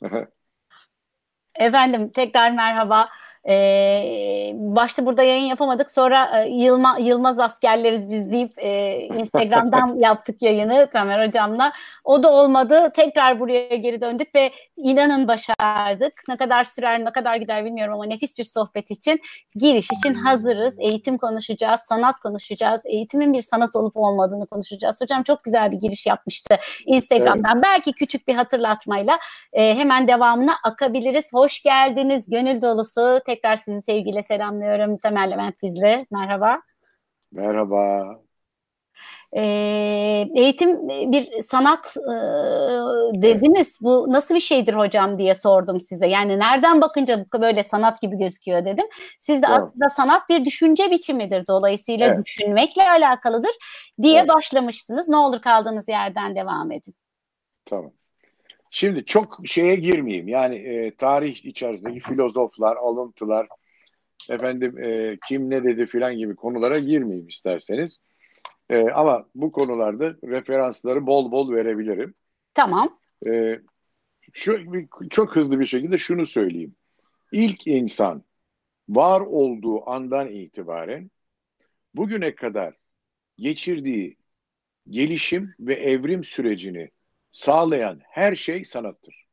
Efendim tekrar merhaba. Ee, başta burada yayın yapamadık. Sonra e, Yılma, Yılmaz askerleriz biz deyip e, Instagram'dan yaptık yayını Tamer Hocam'la. O da olmadı. Tekrar buraya geri döndük ve inanın başardık. Ne kadar sürer, ne kadar gider bilmiyorum ama nefis bir sohbet için, giriş için hazırız. Eğitim konuşacağız, sanat konuşacağız. Eğitimin bir sanat olup olmadığını konuşacağız. Hocam çok güzel bir giriş yapmıştı Instagram'dan. Evet. Belki küçük bir hatırlatmayla e, hemen devamına akabiliriz. Hoş geldiniz, gönül dolusu Tekrar sizi sevgiyle selamlıyorum. Temel Levent Bizli. Merhaba. Merhaba. Ee, eğitim bir sanat e, dediniz. Bu nasıl bir şeydir hocam diye sordum size. Yani nereden bakınca böyle sanat gibi gözüküyor dedim. Siz de evet. aslında sanat bir düşünce biçimidir. Dolayısıyla evet. düşünmekle alakalıdır diye evet. başlamıştınız. Ne olur kaldığınız yerden devam edin. Tamam. Şimdi çok şeye girmeyeyim. Yani e, tarih içerisindeki filozoflar, alıntılar, efendim e, kim ne dedi filan gibi konulara girmeyeyim isterseniz. E, ama bu konularda referansları bol bol verebilirim. Tamam. E, şu çok hızlı bir şekilde şunu söyleyeyim. İlk insan var olduğu andan itibaren bugüne kadar geçirdiği gelişim ve evrim sürecini sağlayan her şey sanattır.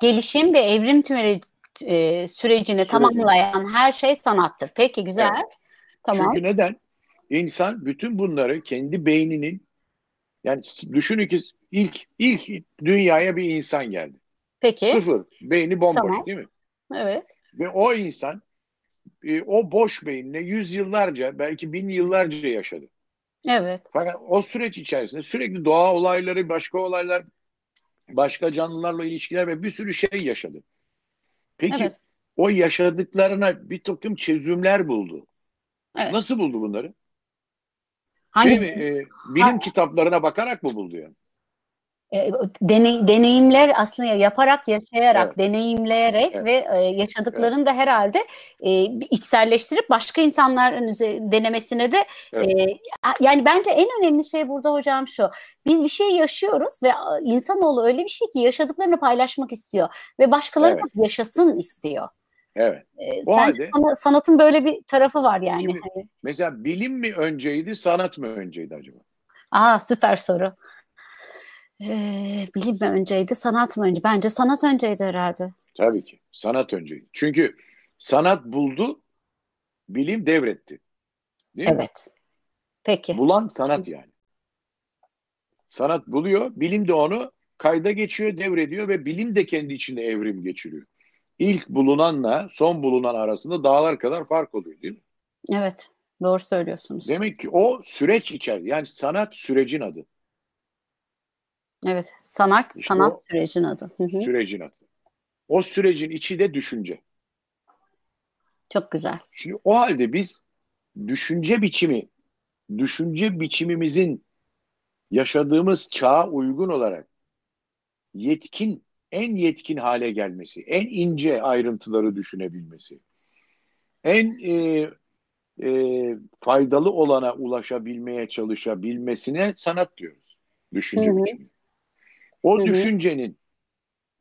Gelişim ve evrim tümeri, e, sürecini Süreci. tamamlayan her şey sanattır. Peki güzel. Evet. Tamam. Çünkü neden? İnsan bütün bunları kendi beyninin yani düşünün ki ilk ilk dünyaya bir insan geldi. Peki. Sıfır. Beyni bomboş tamam. değil mi? Evet. Ve o insan e, o boş beyinle yüzyıllarca belki bin yıllarca yaşadı. Evet. Fakat o süreç içerisinde sürekli doğa olayları, başka olaylar, başka canlılarla ilişkiler ve bir sürü şey yaşadı. Peki evet. o yaşadıklarına bir takım çözümler buldu. Evet. Nasıl buldu bunları? Hangi? Şey mi, e, bilim ha. kitaplarına bakarak mı buldu yani? E, deney, deneyimler aslında yaparak, yaşayarak, evet. deneyimleyerek evet. ve e, yaşadıklarını evet. da herhalde e, içselleştirip başka insanların denemesine de evet. e, yani bence en önemli şey burada hocam şu. Biz bir şey yaşıyoruz ve insanoğlu öyle bir şey ki yaşadıklarını paylaşmak istiyor ve başkaları evet. da yaşasın istiyor. Evet. E, o halde sanatın böyle bir tarafı var yani. Şimdi, hani. mesela bilim mi önceydi, sanat mı önceydi acaba? Aa süper soru. Ee, bilim mi önceydi, sanat mı önce? Bence sanat önceydi herhalde. Tabii ki. Sanat önceydi. Çünkü sanat buldu, bilim devretti. Değil evet. Mi? Peki. Bulan sanat yani. Sanat buluyor, bilim de onu kayda geçiyor, devrediyor ve bilim de kendi içinde evrim geçiriyor. İlk bulunanla son bulunan arasında dağlar kadar fark oluyor değil mi? Evet, doğru söylüyorsunuz. Demek ki o süreç içer. Yani sanat sürecin adı. Evet, sanat işte sanat sürecin adı. Hı hı. Sürecin adı. O sürecin içi de düşünce. Çok güzel. Şimdi o halde biz düşünce biçimi, düşünce biçimimizin yaşadığımız çağa uygun olarak yetkin, en yetkin hale gelmesi, en ince ayrıntıları düşünebilmesi, en e, e, faydalı olana ulaşabilmeye çalışabilmesine sanat diyoruz. Düşünce biçimi. O Hı-hı. düşüncenin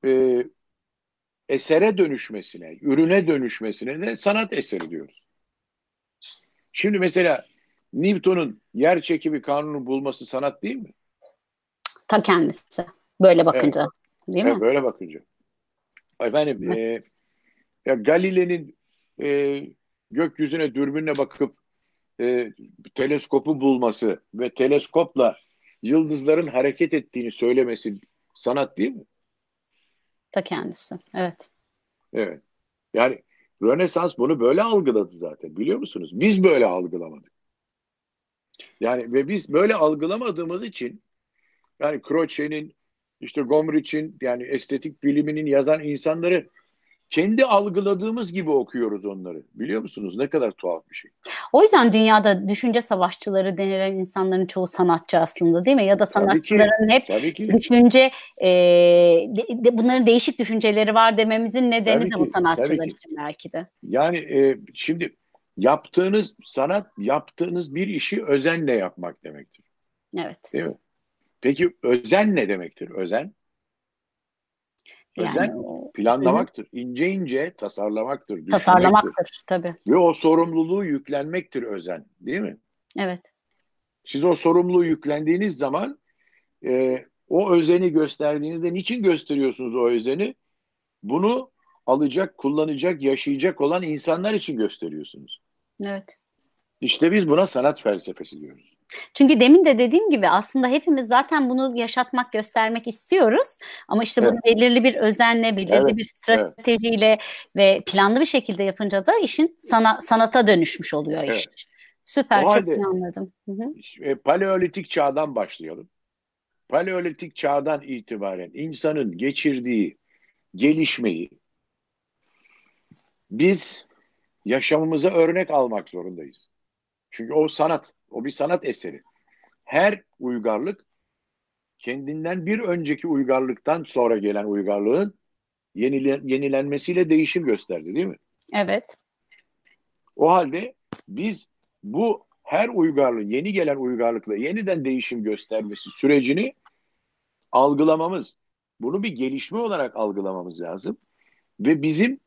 e, esere dönüşmesine, ürüne dönüşmesine de sanat eseri diyoruz. Şimdi mesela Newton'un yer çekimi kanunu bulması sanat değil mi? Ta kendisi. Böyle bakınca. Evet. Değil evet, mi? Böyle bakınca. Efendim evet. e, ya Galile'nin e, gökyüzüne dürbünle bakıp e, teleskopu bulması ve teleskopla yıldızların hareket ettiğini söylemesi sanat değil mi? Ta kendisi. Evet. Evet. Yani Rönesans bunu böyle algıladı zaten biliyor musunuz? Biz böyle algılamadık. Yani ve biz böyle algılamadığımız için yani Croce'nin işte Gombrich'in yani estetik biliminin yazan insanları kendi algıladığımız gibi okuyoruz onları. Biliyor musunuz? Ne kadar tuhaf bir şey. O yüzden dünyada düşünce savaşçıları denilen insanların çoğu sanatçı aslında değil mi? Ya da sanatçıların tabii ki, hep ki. düşünce e, de, de, bunların değişik düşünceleri var dememizin nedeni tabii de ki, bu sanatçılar için belki de. Yani e, şimdi yaptığınız sanat, yaptığınız bir işi özenle yapmak demektir. Evet. Değil mi? Peki özen ne demektir? Özen? Özen yani, planlamaktır. Hı. ince ince tasarlamaktır. Tasarlamaktır tabii. Ve o sorumluluğu yüklenmektir özen. Değil mi? Evet. Siz o sorumluluğu yüklendiğiniz zaman e, o özeni gösterdiğinizde niçin gösteriyorsunuz o özeni? Bunu alacak, kullanacak, yaşayacak olan insanlar için gösteriyorsunuz. Evet. İşte biz buna sanat felsefesi diyoruz. Çünkü demin de dediğim gibi aslında hepimiz zaten bunu yaşatmak, göstermek istiyoruz. Ama işte bunu evet. belirli bir özenle, belirli evet. bir stratejiyle evet. ve planlı bir şekilde yapınca da işin sana, sanata dönüşmüş oluyor iş. Evet. Süper, o çok iyi anladım. Hı hı. E, paleolitik çağdan başlayalım. Paleolitik çağdan itibaren insanın geçirdiği gelişmeyi biz yaşamımıza örnek almak zorundayız. Çünkü o sanat, o bir sanat eseri. Her uygarlık kendinden bir önceki uygarlıktan sonra gelen uygarlığın yenilen, yenilenmesiyle değişim gösterdi değil mi? Evet. O halde biz bu her uygarlığın yeni gelen uygarlıkla yeniden değişim göstermesi sürecini algılamamız, bunu bir gelişme olarak algılamamız lazım. Ve bizim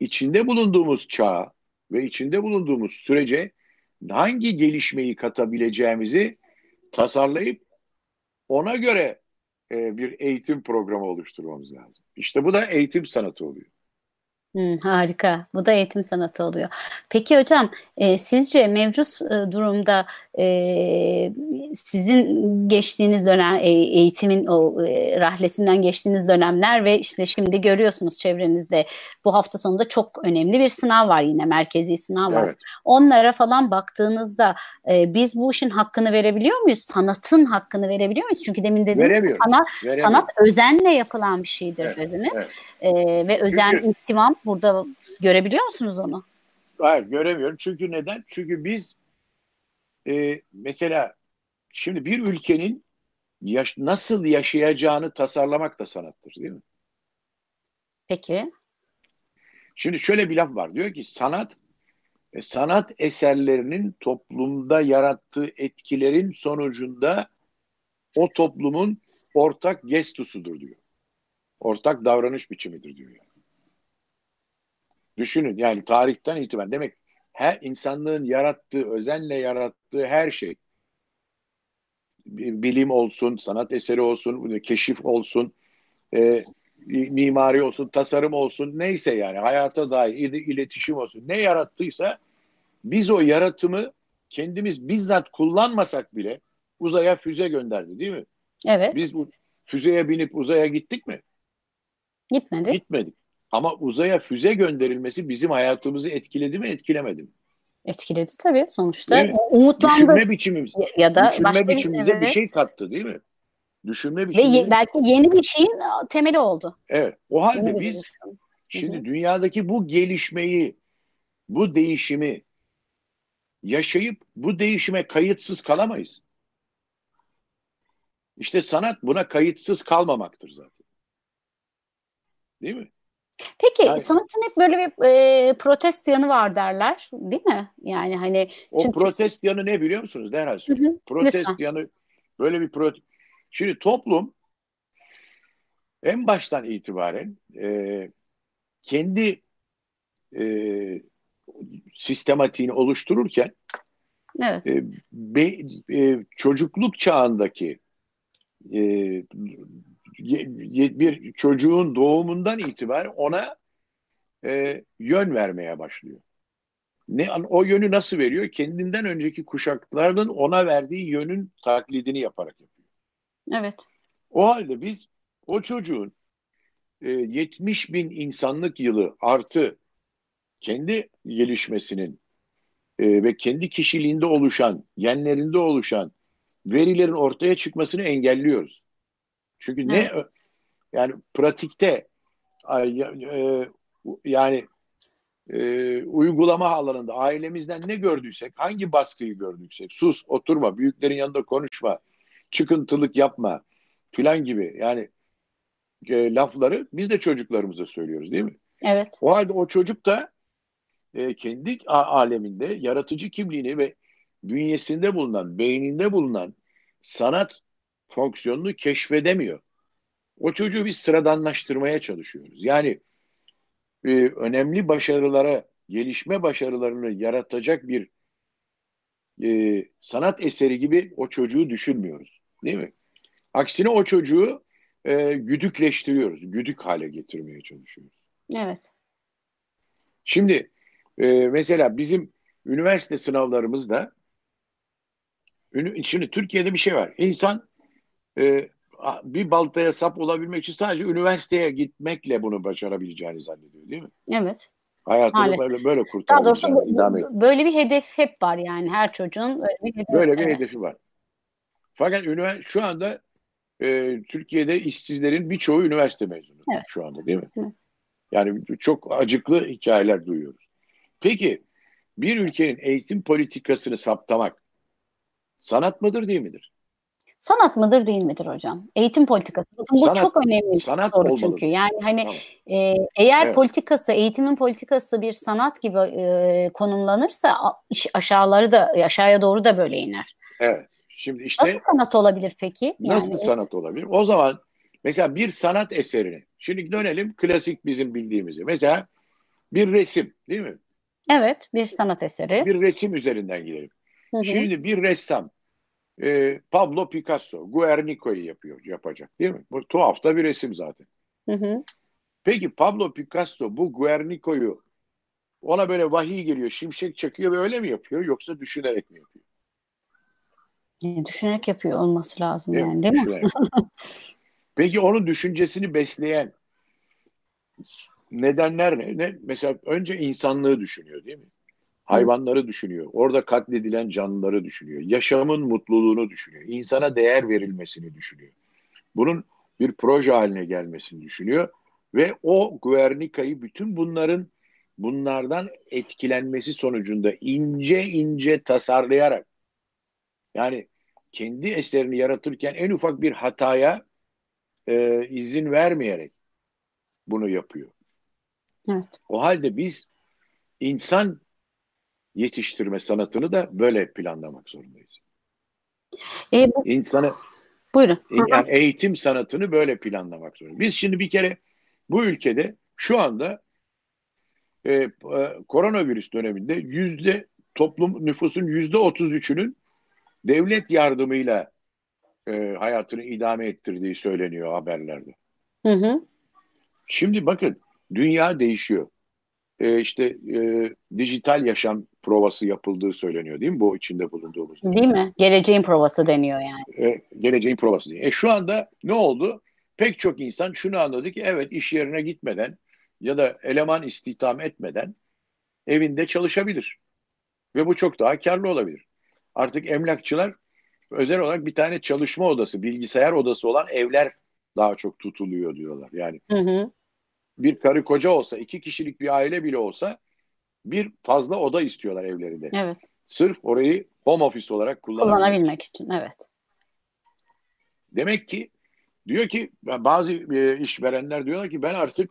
içinde bulunduğumuz çağa ve içinde bulunduğumuz sürece hangi gelişmeyi katabileceğimizi tasarlayıp ona göre e, bir eğitim programı oluşturmamız lazım. İşte bu da eğitim sanatı oluyor. Hmm, harika. Bu da eğitim sanatı oluyor. Peki hocam, e, sizce mevcut e, durumda e, sizin geçtiğiniz dönem e, eğitimin o e, rahlesinden geçtiğiniz dönemler ve işte şimdi görüyorsunuz çevrenizde bu hafta sonunda çok önemli bir sınav var yine merkezi sınav var. Evet. Onlara falan baktığınızda e, biz bu işin hakkını verebiliyor muyuz? Sanatın hakkını verebiliyor muyuz? Çünkü demin dediniz sanat, sanat özenle yapılan bir şeydir evet. dediniz. Evet. E, ve özen, Çünkü... ihtimam burada görebiliyor musunuz onu? Hayır göremiyorum. Çünkü neden? Çünkü biz e, mesela şimdi bir ülkenin yaş nasıl yaşayacağını tasarlamak da sanattır değil mi? Peki. Şimdi şöyle bir laf var. Diyor ki sanat e, sanat eserlerinin toplumda yarattığı etkilerin sonucunda o toplumun ortak gestusudur diyor. Ortak davranış biçimidir diyor. Yani. Düşünün yani tarihten itibaren demek her insanlığın yarattığı, özenle yarattığı her şey bilim olsun, sanat eseri olsun, keşif olsun, e, mimari olsun, tasarım olsun, neyse yani hayata dair iletişim olsun. Ne yarattıysa biz o yaratımı kendimiz bizzat kullanmasak bile uzaya füze gönderdi değil mi? Evet. Biz bu füzeye binip uzaya gittik mi? Gitmedik. Gitmedik. Ama uzaya füze gönderilmesi bizim hayatımızı etkiledi mi, etkilemedi mi? Etkiledi tabii sonuçta. Umutlandı. Düşünme biçimimiz. Ya da düşünme başka biçimimize evet. bir şey kattı değil mi? Düşünme biçimimize. Ve ye, belki yeni bir şeyin temeli oldu. Evet. O halde yeni biz şimdi Hı-hı. dünyadaki bu gelişmeyi, bu değişimi yaşayıp bu değişime kayıtsız kalamayız. İşte sanat buna kayıtsız kalmamaktır zaten. Değil mi? Peki yani, sanatın hep böyle bir e, protest yanı var derler değil mi? Yani hani o çünkü... protest yanı ne biliyor musunuz? Derhal söyleyeyim. Protest lütfen. yanı böyle bir protest. Şimdi toplum en baştan itibaren e, kendi e, sistematiğini oluştururken evet. e, be, e, çocukluk çağındaki e, bir çocuğun doğumundan itibaren ona e, yön vermeye başlıyor. Ne o yönü nasıl veriyor? Kendinden önceki kuşakların ona verdiği yönün taklidini yaparak yapıyor. Evet. O halde biz o çocuğun e, 70 bin insanlık yılı artı kendi gelişmesinin e, ve kendi kişiliğinde oluşan, genlerinde oluşan verilerin ortaya çıkmasını engelliyoruz. Çünkü evet. ne yani pratikte e, yani e, uygulama alanında ailemizden ne gördüysek, hangi baskıyı gördüysek, sus, oturma, büyüklerin yanında konuşma, çıkıntılık yapma filan gibi yani e, lafları biz de çocuklarımıza söylüyoruz değil mi? Evet. O halde o çocuk da e, kendi aleminde yaratıcı kimliğini ve bünyesinde bulunan, beyninde bulunan sanat fonksiyonunu keşfedemiyor. o çocuğu biz sıradanlaştırmaya çalışıyoruz. Yani e, önemli başarılara, gelişme başarılarını yaratacak bir e, sanat eseri gibi o çocuğu düşünmüyoruz. Değil mi? Aksine o çocuğu e, güdükleştiriyoruz. Güdük hale getirmeye çalışıyoruz. Evet. Şimdi e, mesela bizim üniversite sınavlarımızda şimdi Türkiye'de bir şey var. İnsan e, bir baltaya sap olabilmek için sadece üniversiteye gitmekle bunu başarabileceğini zannediyor değil mi? Evet. Hayatını Maalesef. böyle böyle kurtarabileceğini, Daha doğrusu böyle bir hedef hep var yani her çocuğun böyle bir hedefi, böyle bir evet. hedefi var. Fakat üniversite şu anda e, Türkiye'de işsizlerin birçoğu üniversite mezunu evet. şu anda değil mi? Evet. Yani çok acıklı hikayeler duyuyoruz. Peki bir ülkenin eğitim politikasını saptamak sanat mıdır değil midir? Sanat mıdır değil midir hocam? Eğitim politikası. Bakın bu sanat, çok önemli bir sanat soru olmalı. çünkü. Yani hani tamam. e, eğer evet. politikası, eğitimin politikası bir sanat gibi e, konumlanırsa iş aşağıları da aşağıya doğru da böyle iner. Evet. Şimdi işte nasıl sanat olabilir peki? Yani, nasıl sanat olabilir? O zaman mesela bir sanat eserini. Şimdi dönelim klasik bizim bildiğimizi. Mesela bir resim, değil mi? Evet, bir sanat eseri. Bir resim üzerinden gidelim. Hı hı. Şimdi bir ressam e, Pablo Picasso, Guernico'yu yapıyor, yapacak değil mi? Bu tuhaf da bir resim zaten. Hı hı. Peki Pablo Picasso bu Guernico'yu ona böyle vahiy geliyor, şimşek çakıyor ve öyle mi yapıyor yoksa düşünerek mi yapıyor? E, düşünerek yapıyor olması lazım değil yani değil mi? Peki onun düşüncesini besleyen nedenler ne? ne? Mesela önce insanlığı düşünüyor değil mi? Hayvanları düşünüyor. Orada katledilen canlıları düşünüyor. Yaşamın mutluluğunu düşünüyor. İnsana değer verilmesini düşünüyor. Bunun bir proje haline gelmesini düşünüyor. Ve o Guernica'yı bütün bunların bunlardan etkilenmesi sonucunda ince ince tasarlayarak yani kendi eserini yaratırken en ufak bir hataya e, izin vermeyerek bunu yapıyor. Evet. O halde biz insan yetiştirme sanatını da böyle planlamak zorundayız. E, bu... İnsanı Buyurun. Yani eğitim sanatını böyle planlamak zorundayız. Biz şimdi bir kere bu ülkede şu anda e, e, koronavirüs döneminde yüzde toplum nüfusun yüzde otuz üçünün devlet yardımıyla e, hayatını idame ettirdiği söyleniyor haberlerde. Hı hı. Şimdi bakın dünya değişiyor e, işte e, dijital yaşam provası yapıldığı söyleniyor değil mi bu içinde bulunduğumuz? Değil mi? Geleceğin provası deniyor yani. E, geleceğin provası deniyor. E şu anda ne oldu? Pek çok insan şunu anladı ki evet iş yerine gitmeden ya da eleman istihdam etmeden evinde çalışabilir. Ve bu çok daha karlı olabilir. Artık emlakçılar özel olarak bir tane çalışma odası, bilgisayar odası olan evler daha çok tutuluyor diyorlar. Yani hı hı bir karı koca olsa, iki kişilik bir aile bile olsa bir fazla oda istiyorlar evlerinde. Evet. Sırf orayı home office olarak kullanabilmek için. Evet. Demek ki diyor ki bazı e, işverenler diyorlar ki ben artık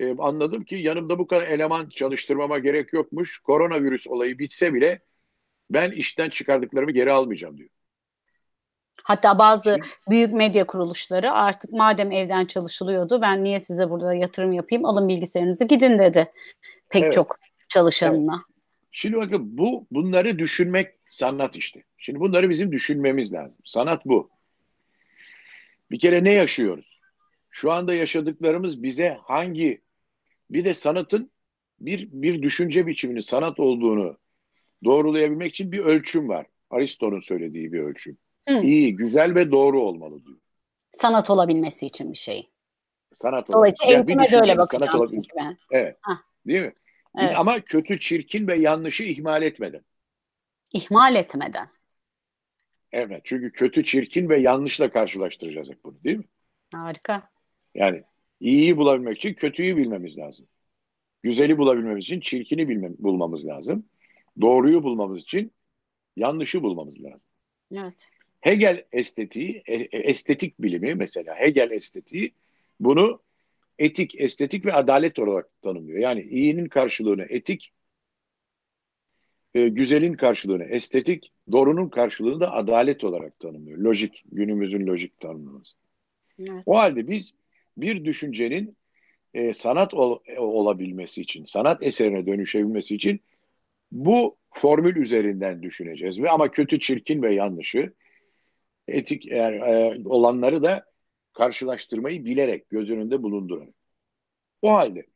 e, anladım ki yanımda bu kadar eleman çalıştırmama gerek yokmuş. Koronavirüs olayı bitse bile ben işten çıkardıklarımı geri almayacağım diyor. Hatta bazı büyük medya kuruluşları artık madem evden çalışılıyordu ben niye size burada yatırım yapayım alın bilgisayarınızı gidin dedi pek evet. çok çalışanına. Evet. Şimdi bakın bu bunları düşünmek sanat işte. Şimdi bunları bizim düşünmemiz lazım. Sanat bu. Bir kere ne yaşıyoruz? Şu anda yaşadıklarımız bize hangi bir de sanatın bir bir düşünce biçiminin sanat olduğunu doğrulayabilmek için bir ölçüm var. Aristo'nun söylediği bir ölçüm. Hı. İyi, güzel ve doğru olmalı diyor. Sanat olabilmesi için bir şey. Sanat Dolayısıyla yani eğitime de öyle bakacağım sanat çünkü ben. Evet. Hah. Değil mi? Evet. Ama kötü, çirkin ve yanlışı ihmal etmeden. İhmal etmeden. Evet. Çünkü kötü, çirkin ve yanlışla karşılaştıracağız hep bunu değil mi? Harika. Yani iyiyi bulabilmek için kötüyü bilmemiz lazım. Güzeli bulabilmemiz için çirkini bilmem, bulmamız lazım. Doğruyu bulmamız için yanlışı bulmamız lazım. Evet. Hegel estetiği, e, e, estetik bilimi mesela Hegel estetiği bunu etik, estetik ve adalet olarak tanımlıyor. Yani iyinin karşılığını etik, e, güzelin karşılığını estetik, doğrunun karşılığını da adalet olarak tanımlıyor. Lojik, günümüzün lojik tanımlaması. Evet. O halde biz bir düşüncenin e, sanat ol, e, olabilmesi için, sanat eserine dönüşebilmesi için bu formül üzerinden düşüneceğiz. Ve ama kötü, çirkin ve yanlışı etik eğer e, olanları da karşılaştırmayı bilerek, göz önünde bulundurarak. O halde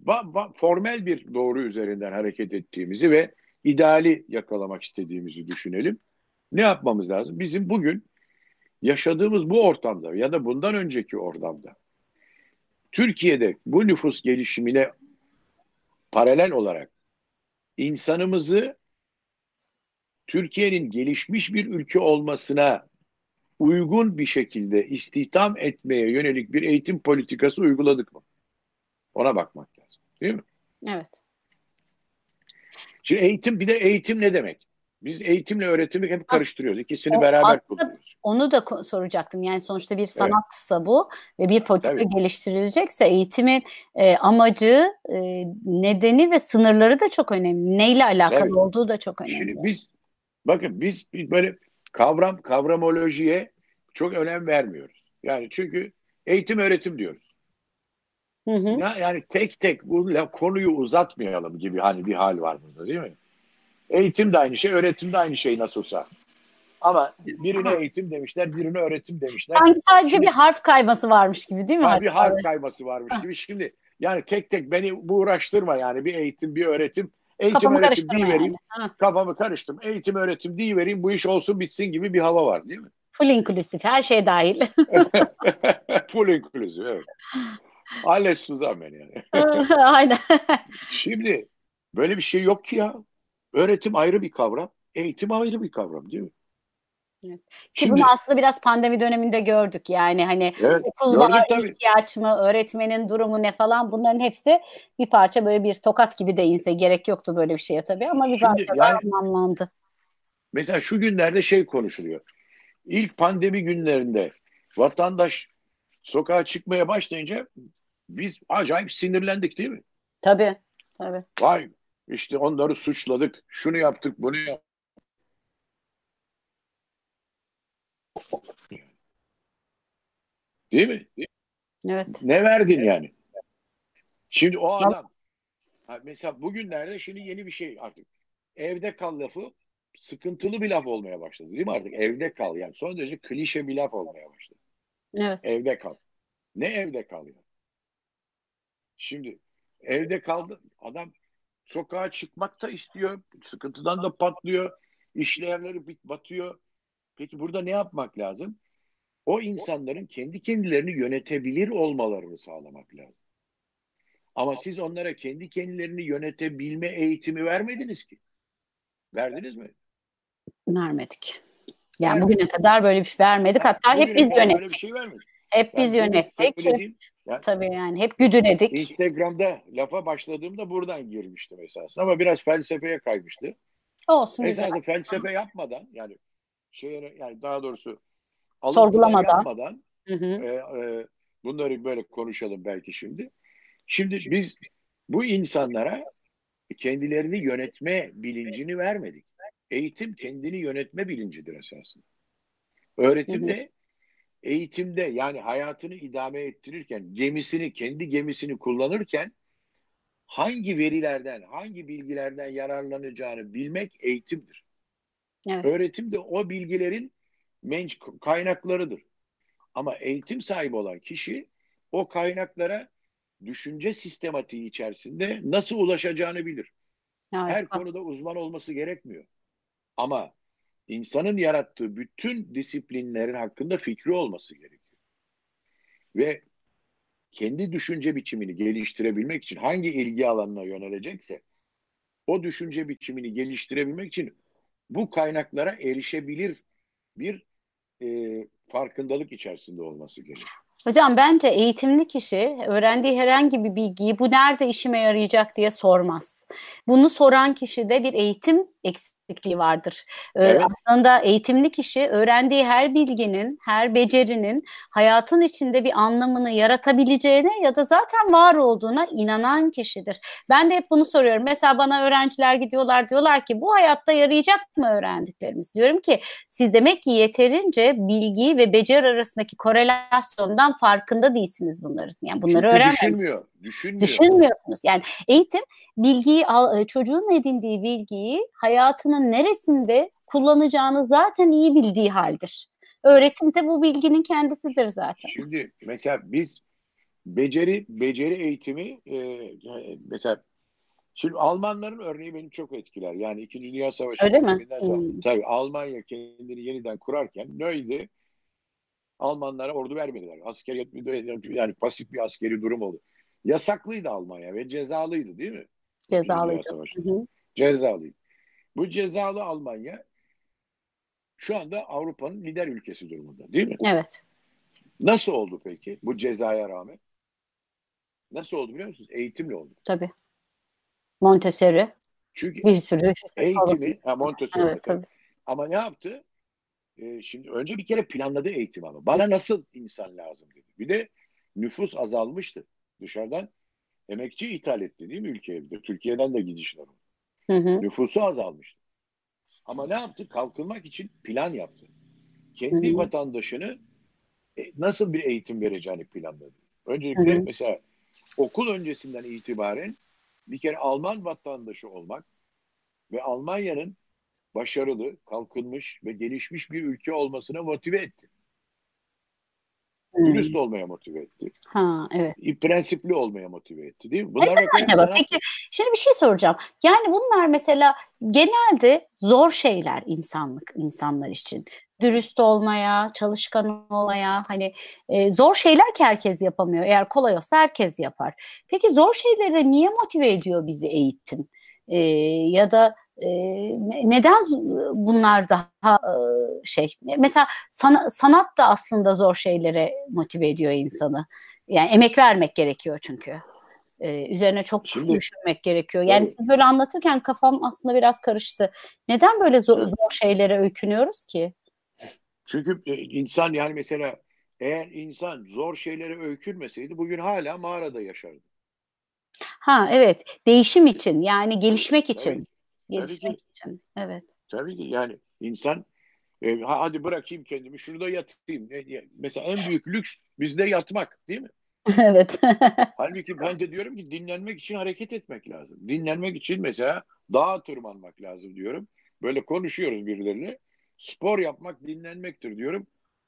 ba, ba, formel bir doğru üzerinden hareket ettiğimizi ve ideali yakalamak istediğimizi düşünelim. Ne yapmamız lazım? Bizim bugün yaşadığımız bu ortamda ya da bundan önceki ortamda Türkiye'de bu nüfus gelişimine paralel olarak insanımızı Türkiye'nin gelişmiş bir ülke olmasına uygun bir şekilde istihdam etmeye yönelik bir eğitim politikası uyguladık mı? Ona bakmak lazım. Değil mi? Evet. Şimdi eğitim bir de eğitim ne demek? Biz eğitimle öğretimi hep karıştırıyoruz. İkisini o, beraber kullanıyoruz. Onu da soracaktım. Yani sonuçta bir sanatsa evet. bu ve bir politika Tabii. geliştirilecekse eğitimin e, amacı, e, nedeni ve sınırları da çok önemli. Neyle alakalı Tabii. olduğu da çok önemli. Şimdi biz bakın biz, biz böyle kavram kavramolojiye çok önem vermiyoruz. Yani çünkü eğitim öğretim diyoruz. Hı hı. Ya, yani tek tek bu konuyu uzatmayalım gibi hani bir hal var burada değil mi? Eğitim de aynı şey, öğretim de aynı şey nasılsa. Ama birine eğitim demişler, birine öğretim demişler. Sanki sadece Şimdi, bir harf kayması varmış gibi değil mi? Ha, bir harf kayması varmış gibi. Şimdi yani tek tek beni bu uğraştırma yani bir eğitim, bir öğretim. Eğitim Kafamı öğretim diye vereyim. Yani. Kafamı karıştım. Eğitim öğretim diye vereyim. Bu iş olsun bitsin gibi bir hava var değil mi? Full inclusive. Her şey dahil. Full inclusive evet. Alles zusammen yani. Aynen. Şimdi böyle bir şey yok ki ya. Öğretim ayrı bir kavram, eğitim ayrı bir kavram değil mi? Evet. Ki Şimdi, bunu aslında biraz pandemi döneminde gördük yani hani evet, okul var, ihtiyaç mı, öğretmenin durumu ne falan bunların hepsi bir parça böyle bir tokat gibi de inse gerek yoktu böyle bir şeye tabii ama bir parça yani, anlamlandı. Mesela şu günlerde şey konuşuluyor. İlk pandemi günlerinde vatandaş sokağa çıkmaya başlayınca biz acayip sinirlendik değil mi? Tabii, tabii. Vay işte onları suçladık, şunu yaptık, bunu yaptık. Değil mi? Evet. Ne verdin yani? Şimdi o adam mesela bugünlerde şimdi yeni bir şey artık. Evde kal lafı sıkıntılı bir laf olmaya başladı değil mi artık? Evde kal yani son derece klişe bir laf olmaya başladı. Evet. Evde kal. Ne evde kal ya? Şimdi evde kaldı adam sokağa çıkmak da istiyor. Sıkıntıdan da patlıyor. İşleyenleri batıyor. Peki burada ne yapmak lazım? O insanların kendi kendilerini yönetebilir olmalarını sağlamak lazım. Ama siz onlara kendi kendilerini yönetebilme eğitimi vermediniz ki. Verdiniz mi? Vermedik. Yani evet. bugüne kadar böyle bir şey vermedik. Hatta hep biz yönettik. Bir şey vermedik. Hep biz yani yönettik. Hep, yani, tabii yani hep güdüledik. Instagram'da lafa başladığımda buradan girmiştim esas. Ama biraz felsefeye kaymıştı. Olsun Esasında güzel. felsefe yapmadan yani şey yani daha doğrusu sorgulamadan yapmadan, hı hı. E, e, bunları böyle konuşalım belki şimdi. Şimdi biz bu insanlara kendilerini yönetme bilincini vermedik. Eğitim kendini yönetme bilincidir esasında. Öğretim de eğitimde yani hayatını idame ettirirken gemisini kendi gemisini kullanırken hangi verilerden hangi bilgilerden yararlanacağını bilmek eğitimdir. Evet. Öğretim de o bilgilerin menç kaynaklarıdır. Ama eğitim sahibi olan kişi o kaynaklara düşünce sistematiği içerisinde nasıl ulaşacağını bilir. Evet. Her konuda uzman olması gerekmiyor. Ama insanın yarattığı bütün disiplinlerin hakkında fikri olması gerekiyor. Ve kendi düşünce biçimini geliştirebilmek için hangi ilgi alanına yönelecekse o düşünce biçimini geliştirebilmek için bu kaynaklara erişebilir bir e, farkındalık içerisinde olması gerekiyor. Hocam bence eğitimli kişi öğrendiği herhangi bir bilgiyi bu nerede işime yarayacak diye sormaz. Bunu soran kişi de bir eğitim eksikliği vardır. Ee, evet. Aslında eğitimli kişi öğrendiği her bilginin, her becerinin hayatın içinde bir anlamını yaratabileceğine ya da zaten var olduğuna inanan kişidir. Ben de hep bunu soruyorum. Mesela bana öğrenciler gidiyorlar diyorlar ki bu hayatta yarayacak mı öğrendiklerimiz? Diyorum ki siz demek ki yeterince bilgi ve beceri arasındaki korelasyondan farkında değilsiniz bunların. Yani bunları öğrenmiyorsunuz. Düşünmüyor, düşünmüyor. Düşünmüyorsunuz. Yani eğitim bilgiyi e, çocuğun edindiği bilgiyi hayatının neresinde kullanacağını zaten iyi bildiği haldir. Öğretim de bu bilginin kendisidir zaten. Şimdi mesela biz beceri beceri eğitimi e, mesela şimdi Almanların örneği beni çok etkiler. Yani İkinci Dünya Savaşı Öyle mi? Sonra, hmm. Tabii Almanya kendini yeniden kurarken neydi? Almanlara ordu vermediler. Asker yani pasif bir askeri durum oldu. Yasaklıydı Almanya ve cezalıydı değil mi? Cezalıydı. Cezalıydı. Bu cezalı Almanya şu anda Avrupa'nın lider ülkesi durumunda değil mi? Evet. Nasıl oldu peki bu cezaya rağmen? Nasıl oldu biliyor musunuz? Eğitimle oldu. Tabii. Montessori. Çünkü bir sürü eğitimi, ha Montessori. Evet, tabii. Ama ne yaptı? Ee, şimdi önce bir kere planladı eğitim ama. Bana nasıl insan lazım dedi. Bir de nüfus azalmıştı. Dışarıdan emekçi ithal etti değil mi ülkeye? Türkiye'den de gidişler oldu. Hı hı. Nüfusu azalmıştı. Ama ne yaptı? Kalkınmak için plan yaptı. Kendi hı hı. vatandaşını e, nasıl bir eğitim vereceğini planladı. Öncelikle hı hı. mesela okul öncesinden itibaren bir kere Alman vatandaşı olmak ve Almanya'nın başarılı, kalkınmış ve gelişmiş bir ülke olmasına motive etti. Hmm. Dürüst olmaya motive etti. Ha, evet. Prensipli olmaya motive etti değil mi? Bunlar Neden acaba? Sanat... Peki şimdi bir şey soracağım. Yani bunlar mesela genelde zor şeyler insanlık insanlar için. Dürüst olmaya, çalışkan olmaya hani e, zor şeyler ki herkes yapamıyor. Eğer kolay olsa herkes yapar. Peki zor şeylere niye motive ediyor bizi eğitim? E, ya da e, neden bunlar daha e, şey mesela san, sanat da aslında zor şeylere motive ediyor insanı. Yani emek vermek gerekiyor çünkü. Ee, üzerine çok Şimdi, düşünmek gerekiyor. Yani siz böyle anlatırken kafam aslında biraz karıştı. Neden böyle zor, zor şeylere öykünüyoruz ki? Çünkü e, insan yani mesela eğer insan zor şeylere öykünmeseydi bugün hala mağarada yaşardı. Ha evet. Değişim için yani gelişmek için. Evet gelişmek Tabii için. Evet. Tabii ki yani insan e, hadi bırakayım kendimi şurada yatayım. E, mesela en büyük lüks bizde yatmak değil mi? evet. Halbuki ben de diyorum ki dinlenmek için hareket etmek lazım. Dinlenmek için mesela dağa tırmanmak lazım diyorum. Böyle konuşuyoruz birileriyle. Spor yapmak dinlenmektir diyorum.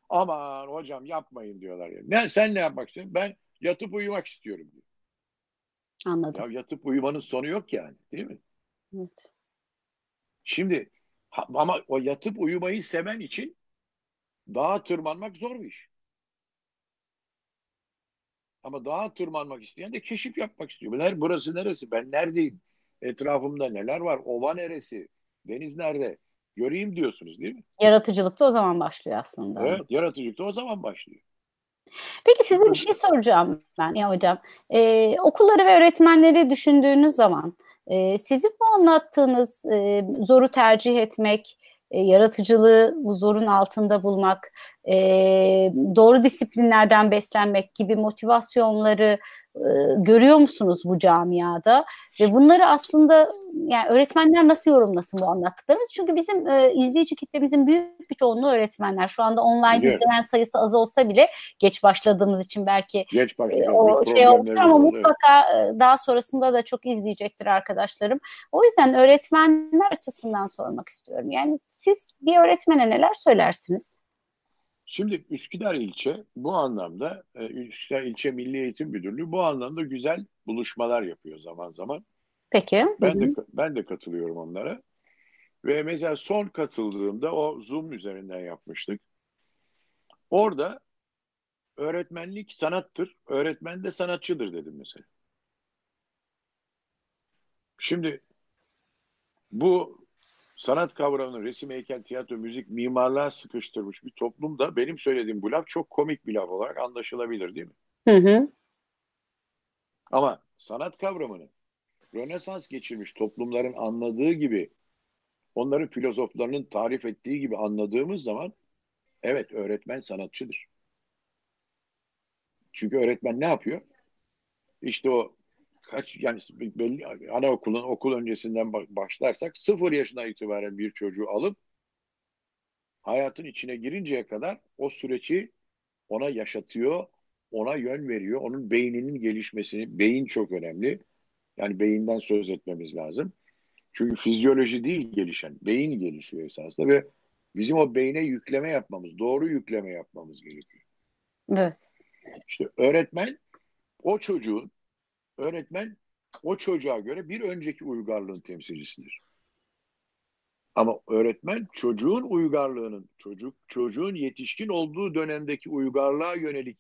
Aman hocam yapmayın diyorlar. Yani. Ne, sen ne yapmak istiyorsun? Ben yatıp uyumak istiyorum diyor. Anladım. Ya yatıp uyumanın sonu yok yani değil mi? Evet. Şimdi ama o yatıp uyumayı seven için dağa tırmanmak zor bir iş. Ama dağa tırmanmak isteyen de keşif yapmak istiyor. Bunlar burası neresi? Ben neredeyim? Etrafımda neler var? Ova neresi? Deniz nerede? Göreyim diyorsunuz değil mi? Yaratıcılık da o zaman başlıyor aslında. Evet, yaratıcılık da o zaman başlıyor. Peki size bir şey soracağım ben ya hocam. Ee, okulları ve öğretmenleri düşündüğünüz zaman e, sizin bu anlattığınız e, zoru tercih etmek, e, yaratıcılığı bu zorun altında bulmak, e, doğru disiplinlerden beslenmek gibi motivasyonları e, görüyor musunuz bu camiada? Ve bunları aslında yani öğretmenler nasıl yorumlasın bu anlattıklarımız? Çünkü bizim e, izleyici kitlemizin büyük bir çoğunluğu öğretmenler. Şu anda online Biliyorum. izleyen sayısı az olsa bile geç başladığımız için belki geç e, o şey olmuştur ama mutlaka e, daha sonrasında da çok izleyecektir arkadaşlarım. O yüzden öğretmenler açısından sormak istiyorum. Yani siz bir öğretmene neler söylersiniz? Şimdi Üsküdar ilçe bu anlamda e, Üsküdar ilçe Milli Eğitim Müdürlüğü bu anlamda güzel buluşmalar yapıyor zaman zaman. Peki. Ben de ben de katılıyorum onlara. Ve mesela son katıldığımda o Zoom üzerinden yapmıştık. Orada öğretmenlik sanattır, öğretmen de sanatçıdır dedim mesela. Şimdi bu sanat kavramını resim, heykel, tiyatro, müzik, mimarlığa sıkıştırmış bir toplumda benim söylediğim bu laf çok komik bir laf olarak anlaşılabilir değil mi? Hı hı. Ama sanat kavramını Rönesans geçirmiş toplumların anladığı gibi onların filozoflarının tarif ettiği gibi anladığımız zaman evet öğretmen sanatçıdır. Çünkü öğretmen ne yapıyor? İşte o kaç yani belli anaokulun okul öncesinden başlarsak sıfır yaşına itibaren bir çocuğu alıp hayatın içine girinceye kadar o süreci ona yaşatıyor, ona yön veriyor. Onun beyninin gelişmesini, beyin çok önemli. Yani beyinden söz etmemiz lazım. Çünkü fizyoloji değil gelişen, beyin gelişiyor esasında ve bizim o beyne yükleme yapmamız, doğru yükleme yapmamız gerekiyor. Evet. İşte öğretmen o çocuğun, öğretmen o çocuğa göre bir önceki uygarlığın temsilcisidir. Ama öğretmen çocuğun uygarlığının, çocuk çocuğun yetişkin olduğu dönemdeki uygarlığa yönelik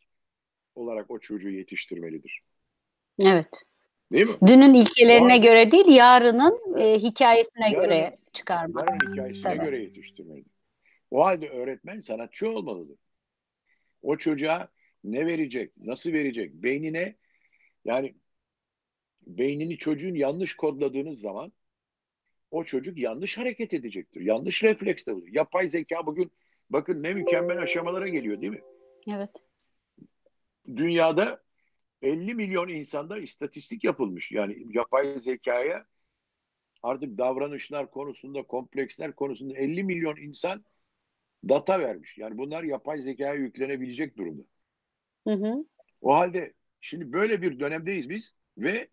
olarak o çocuğu yetiştirmelidir. Evet. Değil mi? Dünün ilkelerine Var. göre değil, yarının e, hikayesine yarının, göre çıkarmak. Yarın hikayesine Tabii. göre yetiştirmelidir. O halde öğretmen sanatçı olmalıdır. O çocuğa ne verecek, nasıl verecek, beynine yani beynini çocuğun yanlış kodladığınız zaman o çocuk yanlış hareket edecektir. Yanlış refleks de olur. Yapay zeka bugün bakın ne mükemmel aşamalara geliyor değil mi? Evet. Dünyada 50 milyon insanda istatistik yapılmış. Yani yapay zekaya artık davranışlar konusunda, kompleksler konusunda 50 milyon insan data vermiş. Yani bunlar yapay zekaya yüklenebilecek durumda. Hı hı. O halde şimdi böyle bir dönemdeyiz biz ve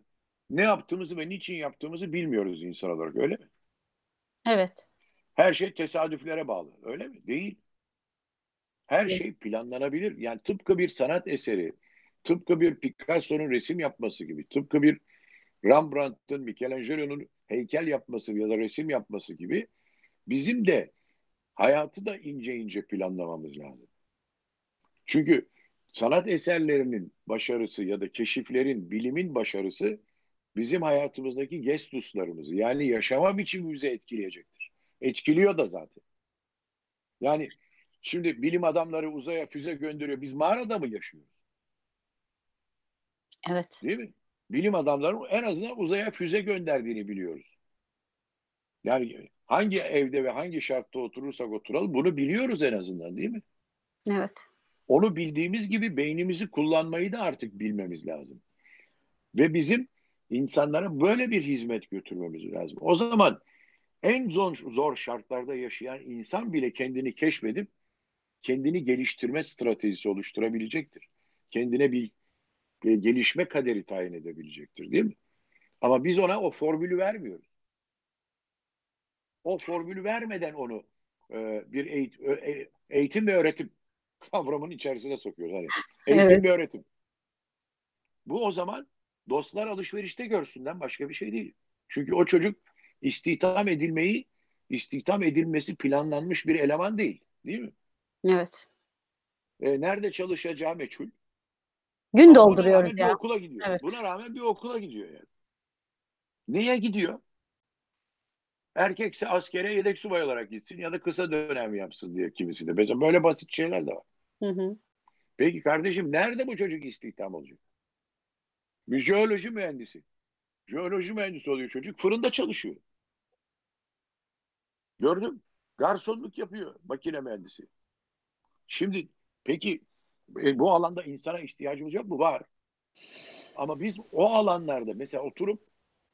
ne yaptığımızı ve niçin yaptığımızı bilmiyoruz insan olarak öyle mi? Evet. Her şey tesadüflere bağlı öyle mi? Değil. Her evet. şey planlanabilir. Yani tıpkı bir sanat eseri, tıpkı bir Picasso'nun resim yapması gibi, tıpkı bir Rembrandt'ın, Michelangelo'nun heykel yapması ya da resim yapması gibi bizim de hayatı da ince ince planlamamız lazım. Çünkü sanat eserlerinin başarısı ya da keşiflerin, bilimin başarısı bizim hayatımızdaki gestuslarımızı yani yaşama biçimimizi etkileyecektir. Etkiliyor da zaten. Yani şimdi bilim adamları uzaya füze gönderiyor. Biz mağarada mı yaşıyoruz? Evet. Değil mi? Bilim adamları en azından uzaya füze gönderdiğini biliyoruz. Yani hangi evde ve hangi şartta oturursak oturalım bunu biliyoruz en azından değil mi? Evet. Onu bildiğimiz gibi beynimizi kullanmayı da artık bilmemiz lazım. Ve bizim insanlara böyle bir hizmet götürmemiz lazım. O zaman en zor, zor şartlarda yaşayan insan bile kendini keşfedip kendini geliştirme stratejisi oluşturabilecektir. Kendine bir e, gelişme kaderi tayin edebilecektir değil mi? Ama biz ona o formülü vermiyoruz. O formülü vermeden onu e, bir eğitim, e, eğitim ve öğretim kavramının içerisine sokuyoruz. Hani eğitim evet. ve öğretim. Bu o zaman dostlar alışverişte görsünden başka bir şey değil. Çünkü o çocuk istihdam edilmeyi, istihdam edilmesi planlanmış bir eleman değil. Değil mi? Evet. E, nerede çalışacağı meçhul. Gün Ama dolduruyoruz ya. Okula gidiyor. Evet. Buna rağmen bir okula gidiyor yani. Neye gidiyor? Erkekse askere yedek subay olarak gitsin ya da kısa dönem yapsın diye kimisi de. Mesela böyle basit şeyler de var. Hı hı. Peki kardeşim nerede bu çocuk istihdam olacak? Bir jeoloji mühendisi. Jeoloji mühendisi oluyor çocuk. Fırında çalışıyor. Gördüm. Garsonluk yapıyor makine mühendisi. Şimdi peki e, bu alanda insana ihtiyacımız yok mu? Var. Ama biz o alanlarda mesela oturup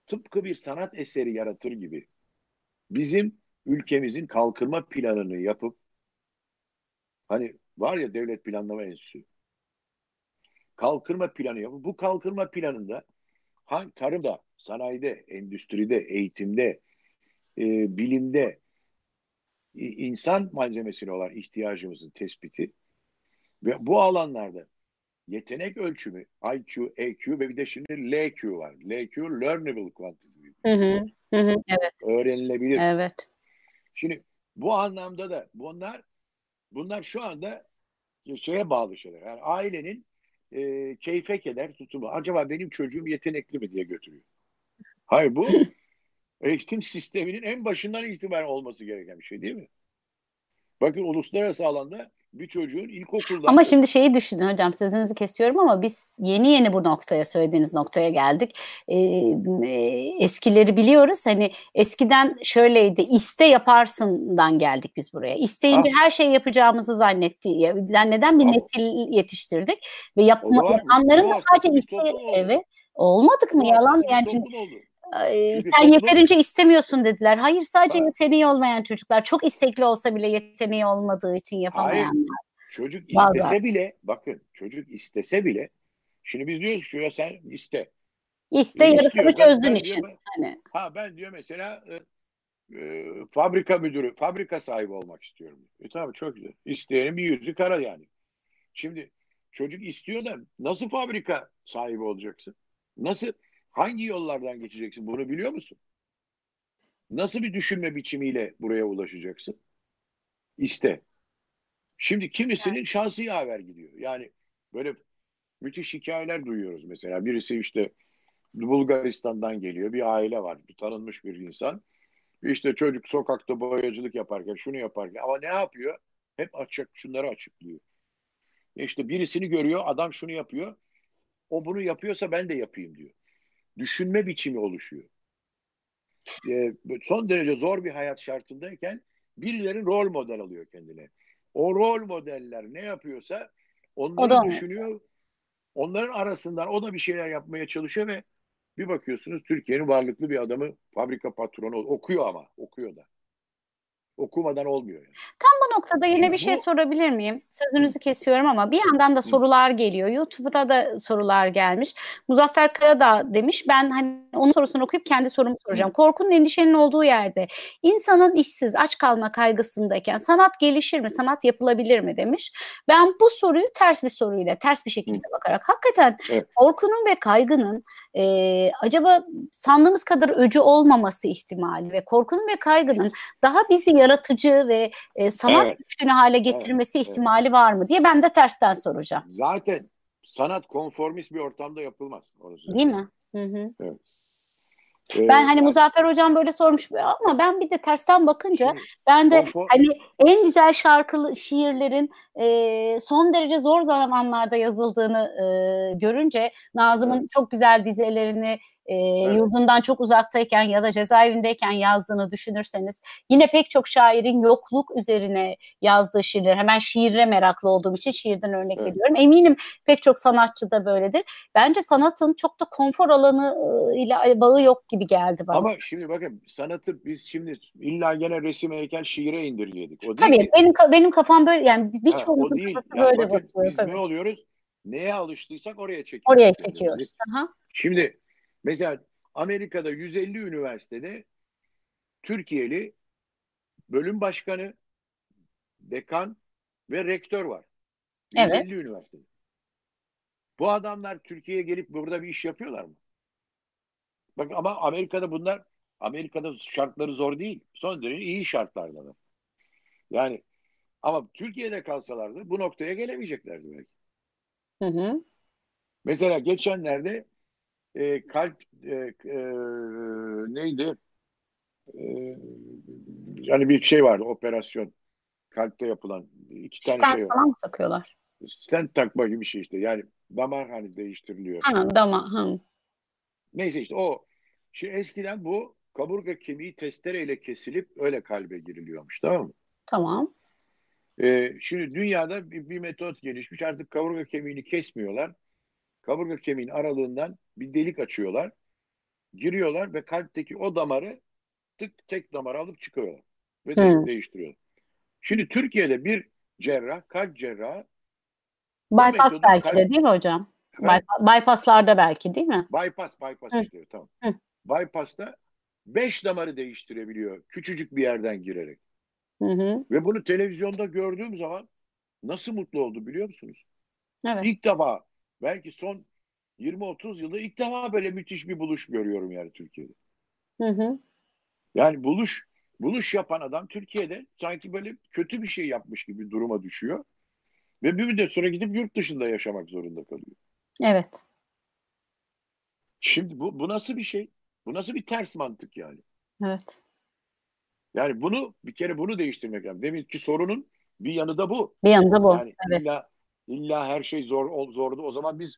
tıpkı bir sanat eseri yaratır gibi bizim ülkemizin kalkınma planını yapıp hani var ya devlet planlama enstitüsü kalkınma planı yapıp bu kalkınma planında hangi tarımda, sanayide, endüstride, eğitimde, e, bilimde insan malzemesine olan ihtiyacımızın tespiti ve bu alanlarda yetenek ölçümü IQ, EQ ve bir de şimdi LQ var. LQ Learnable Quantity. Hı hı, hı, evet. Öğrenilebilir. Evet. Şimdi bu anlamda da bunlar bunlar şu anda şeye bağlı şeyler. Yani ailenin e, keyfe keder tutumu. Acaba benim çocuğum yetenekli mi diye götürüyor. Hayır bu eğitim sisteminin en başından itibaren olması gereken bir şey değil mi? Bakın uluslararası alanda bir çocuğun ilkokulda... Ama şimdi şeyi düşünün hocam sözünüzü kesiyorum ama biz yeni yeni bu noktaya söylediğiniz noktaya geldik. Ee, e, eskileri biliyoruz. Hani eskiden şöyleydi iste yaparsından geldik biz buraya. İsteyince ah. her şeyi yapacağımızı zannetti, zanneden bir ah. nesil yetiştirdik. Ve yapma, yapanların da sadece iste... Evet. Olmadık mı? Yalan yani çünkü... Çünkü sen yeterince istemiyorsun dediler. Hayır sadece ha. yeteneği olmayan çocuklar. Çok istekli olsa bile yeteneği olmadığı için yapamayanlar. Hayır. Çocuk istese Vallahi. bile bakın çocuk istese bile şimdi biz diyoruz ki ya sen iste. İste e, yarısını çözdün için. Diyor, hani. Ha ben diyor mesela e, e, fabrika müdürü, fabrika sahibi olmak istiyorum. E tabii çok güzel. İsteyenin bir yüzü kara yani. Şimdi çocuk istiyor da nasıl fabrika sahibi olacaksın? Nasıl Hangi yollardan geçeceksin? Bunu biliyor musun? Nasıl bir düşünme biçimiyle buraya ulaşacaksın? İste. Şimdi kimisinin şansı yaver gidiyor. Yani böyle müthiş hikayeler duyuyoruz mesela. Birisi işte Bulgaristan'dan geliyor. Bir aile var. Bir tanınmış bir insan. İşte çocuk sokakta boyacılık yaparken şunu yaparken ama ne yapıyor? Hep açık şunları açıklıyor. İşte birisini görüyor adam şunu yapıyor. O bunu yapıyorsa ben de yapayım diyor düşünme biçimi oluşuyor. E, son derece zor bir hayat şartındayken birilerin rol model alıyor kendine. O rol modeller ne yapıyorsa onları düşünüyor. Onların arasından o da bir şeyler yapmaya çalışıyor ve bir bakıyorsunuz Türkiye'nin varlıklı bir adamı fabrika patronu okuyor ama okuyor da. Okumadan olmuyor. Yani. Tam bu noktada yine Şimdi bir şey bu... sorabilir miyim? Sözünüzü kesiyorum ama bir yandan da sorular geliyor. YouTube'da da sorular gelmiş. Muzaffer Karadağ demiş. Ben hani onun sorusunu okuyup kendi sorumu soracağım. Korkunun endişenin olduğu yerde insanın işsiz, aç kalma kaygısındayken sanat gelişir mi? Sanat yapılabilir mi demiş. Ben bu soruyu ters bir soruyla, ters bir şekilde bakarak hakikaten evet. korkunun ve kaygının e, acaba sandığımız kadar öcü olmaması ihtimali ve korkunun ve kaygının daha bizi yaratıcı ve e, sanat evet. güçlü hale getirmesi evet. ihtimali var mı diye ben de tersten soracağım. Zaten sanat konformist bir ortamda yapılmaz. Değil mi? Hı hı. Evet. Ee, ben hani Muzaffer Hocam böyle sormuş ama ben bir de tersten bakınca ben de konfor... hani en güzel şarkılı şiirlerin e, son derece zor zamanlarda yazıldığını e, görünce Nazım'ın evet. çok güzel dizelerini e, evet. yurdundan çok uzaktayken ya da cezaevindeyken yazdığını düşünürseniz yine pek çok şairin yokluk üzerine yazdığı şiirler. Hemen şiirle meraklı olduğum için şiirden örnek evet. veriyorum. Eminim pek çok sanatçı da böyledir. Bence sanatın çok da konfor alanı ile bağı yok gibi geldi bana. Ama şimdi bakın sanatı biz şimdi illa gene resim heykel şiire indirgedik. O tabii ki. benim benim kafam böyle yani birçoğumuzun kafası yani böyle bakın, basıyor. Biz tabii. ne oluyoruz? Neye alıştıysak oraya çekiyoruz. Oraya çekiyoruz. Aha. Şimdi Mesela Amerika'da 150 üniversitede Türkiye'li bölüm başkanı, dekan ve rektör var. Evet. 150 üniversitede. Bu adamlar Türkiye'ye gelip burada bir iş yapıyorlar mı? Bak ama Amerika'da bunlar Amerika'da şartları zor değil. Son derece iyi şartlarda. Yani ama Türkiye'de kalsalardı bu noktaya gelemeyeceklerdi belki. Hı hı. Mesela geçenlerde e, kalp e, e, neydi? E, yani bir şey vardı operasyon kalpte yapılan iki tane Stent şey falan mı takıyorlar? Stent takma gibi bir şey işte. Yani damar hani değiştiriliyor. Ha, damar. Hı. Neyse işte o. Şimdi eskiden bu kaburga kemiği testereyle kesilip öyle kalbe giriliyormuş tamam mı? Tamam. Ee, şimdi dünyada bir, bir metot gelişmiş. Artık kaburga kemiğini kesmiyorlar kaburga kemiğin aralığından bir delik açıyorlar. Giriyorlar ve kalpteki o damarı tık tek damar alıp çıkıyorlar. Ve hmm. değiştiriyorlar. Şimdi Türkiye'de bir cerrah, kalp cerrahı Bypass belki kalp... de değil mi hocam? Evet. Bypasslarda belki değil mi? Bypass, bypass Hı. işte tamam. Hı. Bypass'ta beş damarı değiştirebiliyor küçücük bir yerden girerek. Hı hı. Ve bunu televizyonda gördüğüm zaman nasıl mutlu oldu biliyor musunuz? Evet. İlk defa belki son 20-30 yılda ilk defa böyle müthiş bir buluş görüyorum yani Türkiye'de. Hı hı. Yani buluş buluş yapan adam Türkiye'de sanki böyle kötü bir şey yapmış gibi duruma düşüyor. Ve bir müddet sonra gidip yurt dışında yaşamak zorunda kalıyor. Evet. Şimdi bu, bu nasıl bir şey? Bu nasıl bir ters mantık yani? Evet. Yani bunu bir kere bunu değiştirmek lazım. Demek ki sorunun Bir yanı da bu. Bir yanı da bu. Yani evet. illa, illa her şey zor zordu. O zaman biz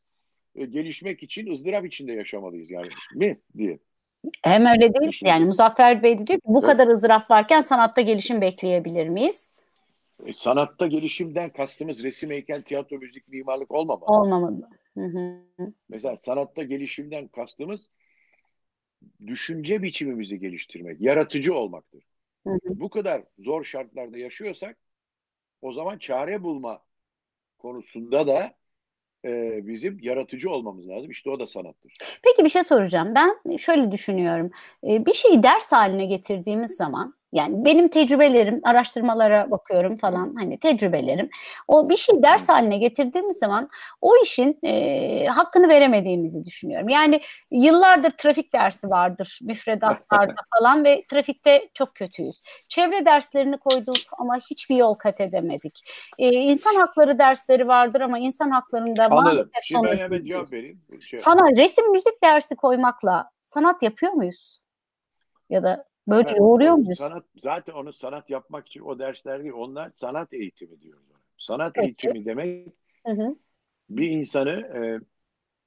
e, gelişmek için ızdırap içinde yaşamalıyız yani. Mi diye. Hem öyle değil. Şimdi, yani Muzaffer Bey diyor ki bu evet. kadar ızdırap varken sanatta gelişim bekleyebilir miyiz? E, sanatta gelişimden kastımız resim, heykel, tiyatro, müzik, mimarlık olmamalı. Olmamalı. Hı hı. Mesela sanatta gelişimden kastımız düşünce biçimimizi geliştirmek, yaratıcı olmaktır. Hı hı. Bu kadar zor şartlarda yaşıyorsak o zaman çare bulma konusunda da e, bizim yaratıcı olmamız lazım. İşte o da sanattır. Peki bir şey soracağım. Ben şöyle düşünüyorum. E, bir şeyi ders haline getirdiğimiz zaman yani benim tecrübelerim, araştırmalara bakıyorum falan hani tecrübelerim. O bir şey ders haline getirdiğimiz zaman o işin e, hakkını veremediğimizi düşünüyorum. Yani yıllardır trafik dersi vardır müfredatlarda falan ve trafikte çok kötüyüz. Çevre derslerini koyduk ama hiçbir yol kat edemedik. E, insan hakları dersleri vardır ama insan haklarında Anladım. Şimdi ben hemen cevap vereyim. Şey Sana resim müzik dersi koymakla sanat yapıyor muyuz? Ya da Böyle evet, yoğuruyor muyuz? Sanat, zaten onu sanat yapmak için o dersler değil. Onlar sanat eğitimi diyoruz. Sanat Peki. eğitimi demek hı hı. bir insanı e,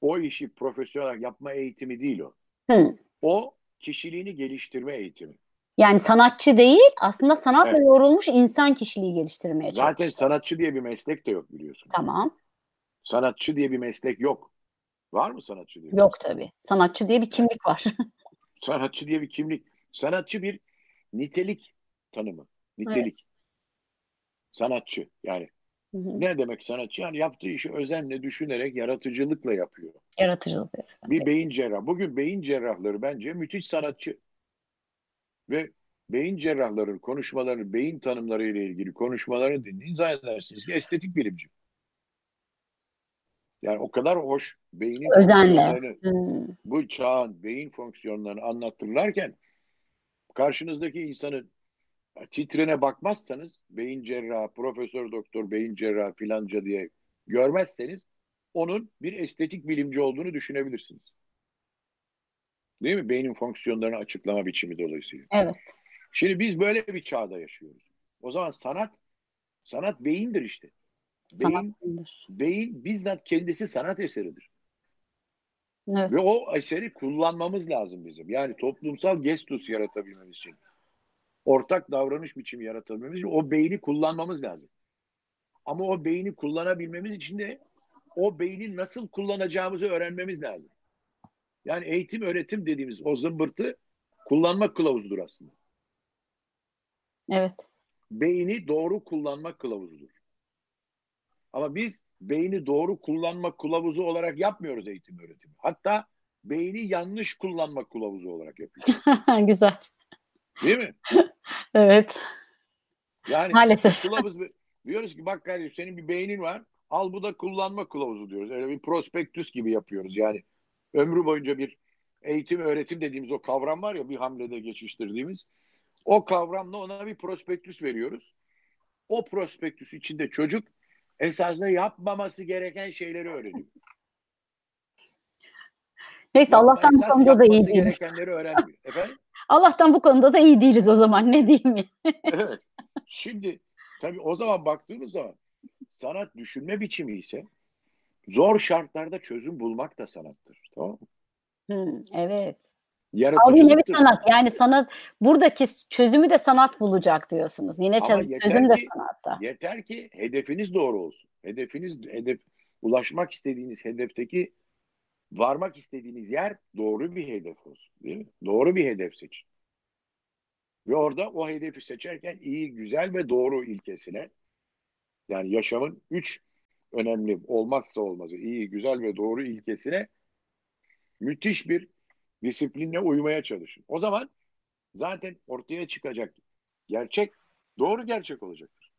o işi profesyonel olarak yapma eğitimi değil o. Hı. O kişiliğini geliştirme eğitimi. Yani sanatçı değil aslında sanatla evet. yoğrulmuş insan kişiliği geliştirmeye çalışıyor. Zaten sanatçı diye bir meslek de yok biliyorsun. Tamam. Sanatçı diye bir meslek yok. Var mı sanatçı diye? Yok tabii. Sanatçı diye bir kimlik var. sanatçı diye bir kimlik. Sanatçı bir nitelik tanımı. Nitelik. Evet. Sanatçı yani. Hı hı. Ne demek sanatçı? Yani yaptığı işi özenle düşünerek yaratıcılıkla yapıyor. Yaratıcılık. Evet. Bir beyin cerrah. Bugün beyin cerrahları bence müthiş sanatçı. Ve beyin cerrahların konuşmaları, beyin tanımları ile ilgili konuşmaları dinleyin zannedersiniz ki estetik bilimci. Yani o kadar hoş beynin Özenle. Hmm. bu çağın beyin fonksiyonlarını anlatırlarken karşınızdaki insanın titrene bakmazsanız beyin cerrahı, profesör doktor, beyin cerrahı filanca diye görmezseniz onun bir estetik bilimci olduğunu düşünebilirsiniz. Değil mi? Beynin fonksiyonlarını açıklama biçimi dolayısıyla. Evet. Şimdi biz böyle bir çağda yaşıyoruz. O zaman sanat sanat beyindir işte. Beyin, beyin bizzat kendisi sanat eseridir. Evet. Ve o eseri kullanmamız lazım bizim. Yani toplumsal gestus yaratabilmemiz için. Ortak davranış biçimi yaratabilmemiz için o beyni kullanmamız lazım. Ama o beyni kullanabilmemiz için de o beyni nasıl kullanacağımızı öğrenmemiz lazım. Yani eğitim öğretim dediğimiz o zımbırtı kullanmak kılavuzudur aslında. Evet. Beyni doğru kullanmak kılavuzudur. Ama biz beyni doğru kullanma kılavuzu olarak yapmıyoruz eğitim öğretimi. Hatta beyni yanlış kullanma kılavuzu olarak yapıyoruz. Güzel. Değil mi? evet. Yani Maalesef. Kılavuz, diyoruz ki bak kardeşim senin bir beynin var. Al bu da kullanma kılavuzu diyoruz. Öyle bir prospektüs gibi yapıyoruz. Yani ömrü boyunca bir eğitim öğretim dediğimiz o kavram var ya bir hamlede geçiştirdiğimiz. O kavramla ona bir prospektüs veriyoruz. O prospektüs içinde çocuk esasında yapmaması gereken şeyleri öğreniyor. Neyse Allah'tan bu konuda da iyi değiliz. gerekenleri öğrenmiyor. Efendim? Allah'tan bu konuda da iyi değiliz o zaman ne diyeyim mi? evet. Şimdi tabii o zaman baktığımız zaman sanat düşünme biçimi ise zor şartlarda çözüm bulmak da sanattır. Tamam mı? Hmm, evet. Yaratıcılıktır. sanat. Yani sanat buradaki çözümü de sanat bulacak diyorsunuz. Yine çözüm de sanatta. Yeter ki hedefiniz doğru olsun. Hedefiniz hedef ulaşmak istediğiniz hedefteki varmak istediğiniz yer doğru bir hedef olsun. Değil mi? Doğru bir hedef seçin. Ve orada o hedefi seçerken iyi, güzel ve doğru ilkesine yani yaşamın üç önemli olmazsa olmazı iyi, güzel ve doğru ilkesine müthiş bir disiplinle uymaya çalışın. O zaman zaten ortaya çıkacak gerçek doğru gerçek olacaktır.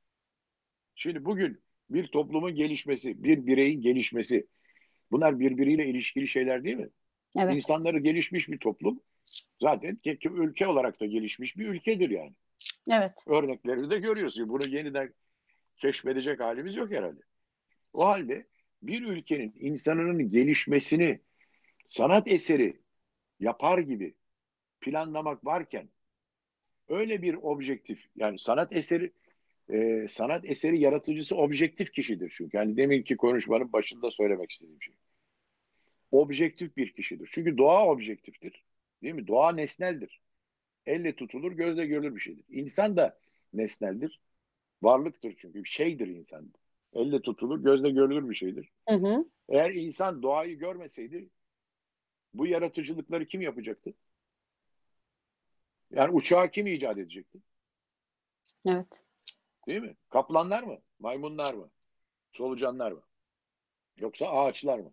Şimdi bugün bir toplumun gelişmesi, bir bireyin gelişmesi bunlar birbiriyle ilişkili şeyler değil mi? Evet. İnsanları gelişmiş bir toplum zaten ülke olarak da gelişmiş bir ülkedir yani. Evet. Örneklerini de görüyorsun. Bunu yeniden keşfedecek halimiz yok herhalde. O halde bir ülkenin insanının gelişmesini sanat eseri yapar gibi planlamak varken öyle bir objektif yani sanat eseri e, sanat eseri yaratıcısı objektif kişidir çünkü. Yani deminki konuşmanın başında söylemek istediğim şey. Objektif bir kişidir. Çünkü doğa objektiftir. Değil mi? Doğa nesneldir. Elle tutulur, gözle görülür bir şeydir. İnsan da nesneldir. Varlıktır çünkü. Bir şeydir insan. Elle tutulur, gözle görülür bir şeydir. Hı hı. Eğer insan doğayı görmeseydi bu yaratıcılıkları kim yapacaktı? Yani uçağı kim icat edecekti? Evet. Değil mi? Kaplanlar mı? Maymunlar mı? Solucanlar mı? Yoksa ağaçlar mı?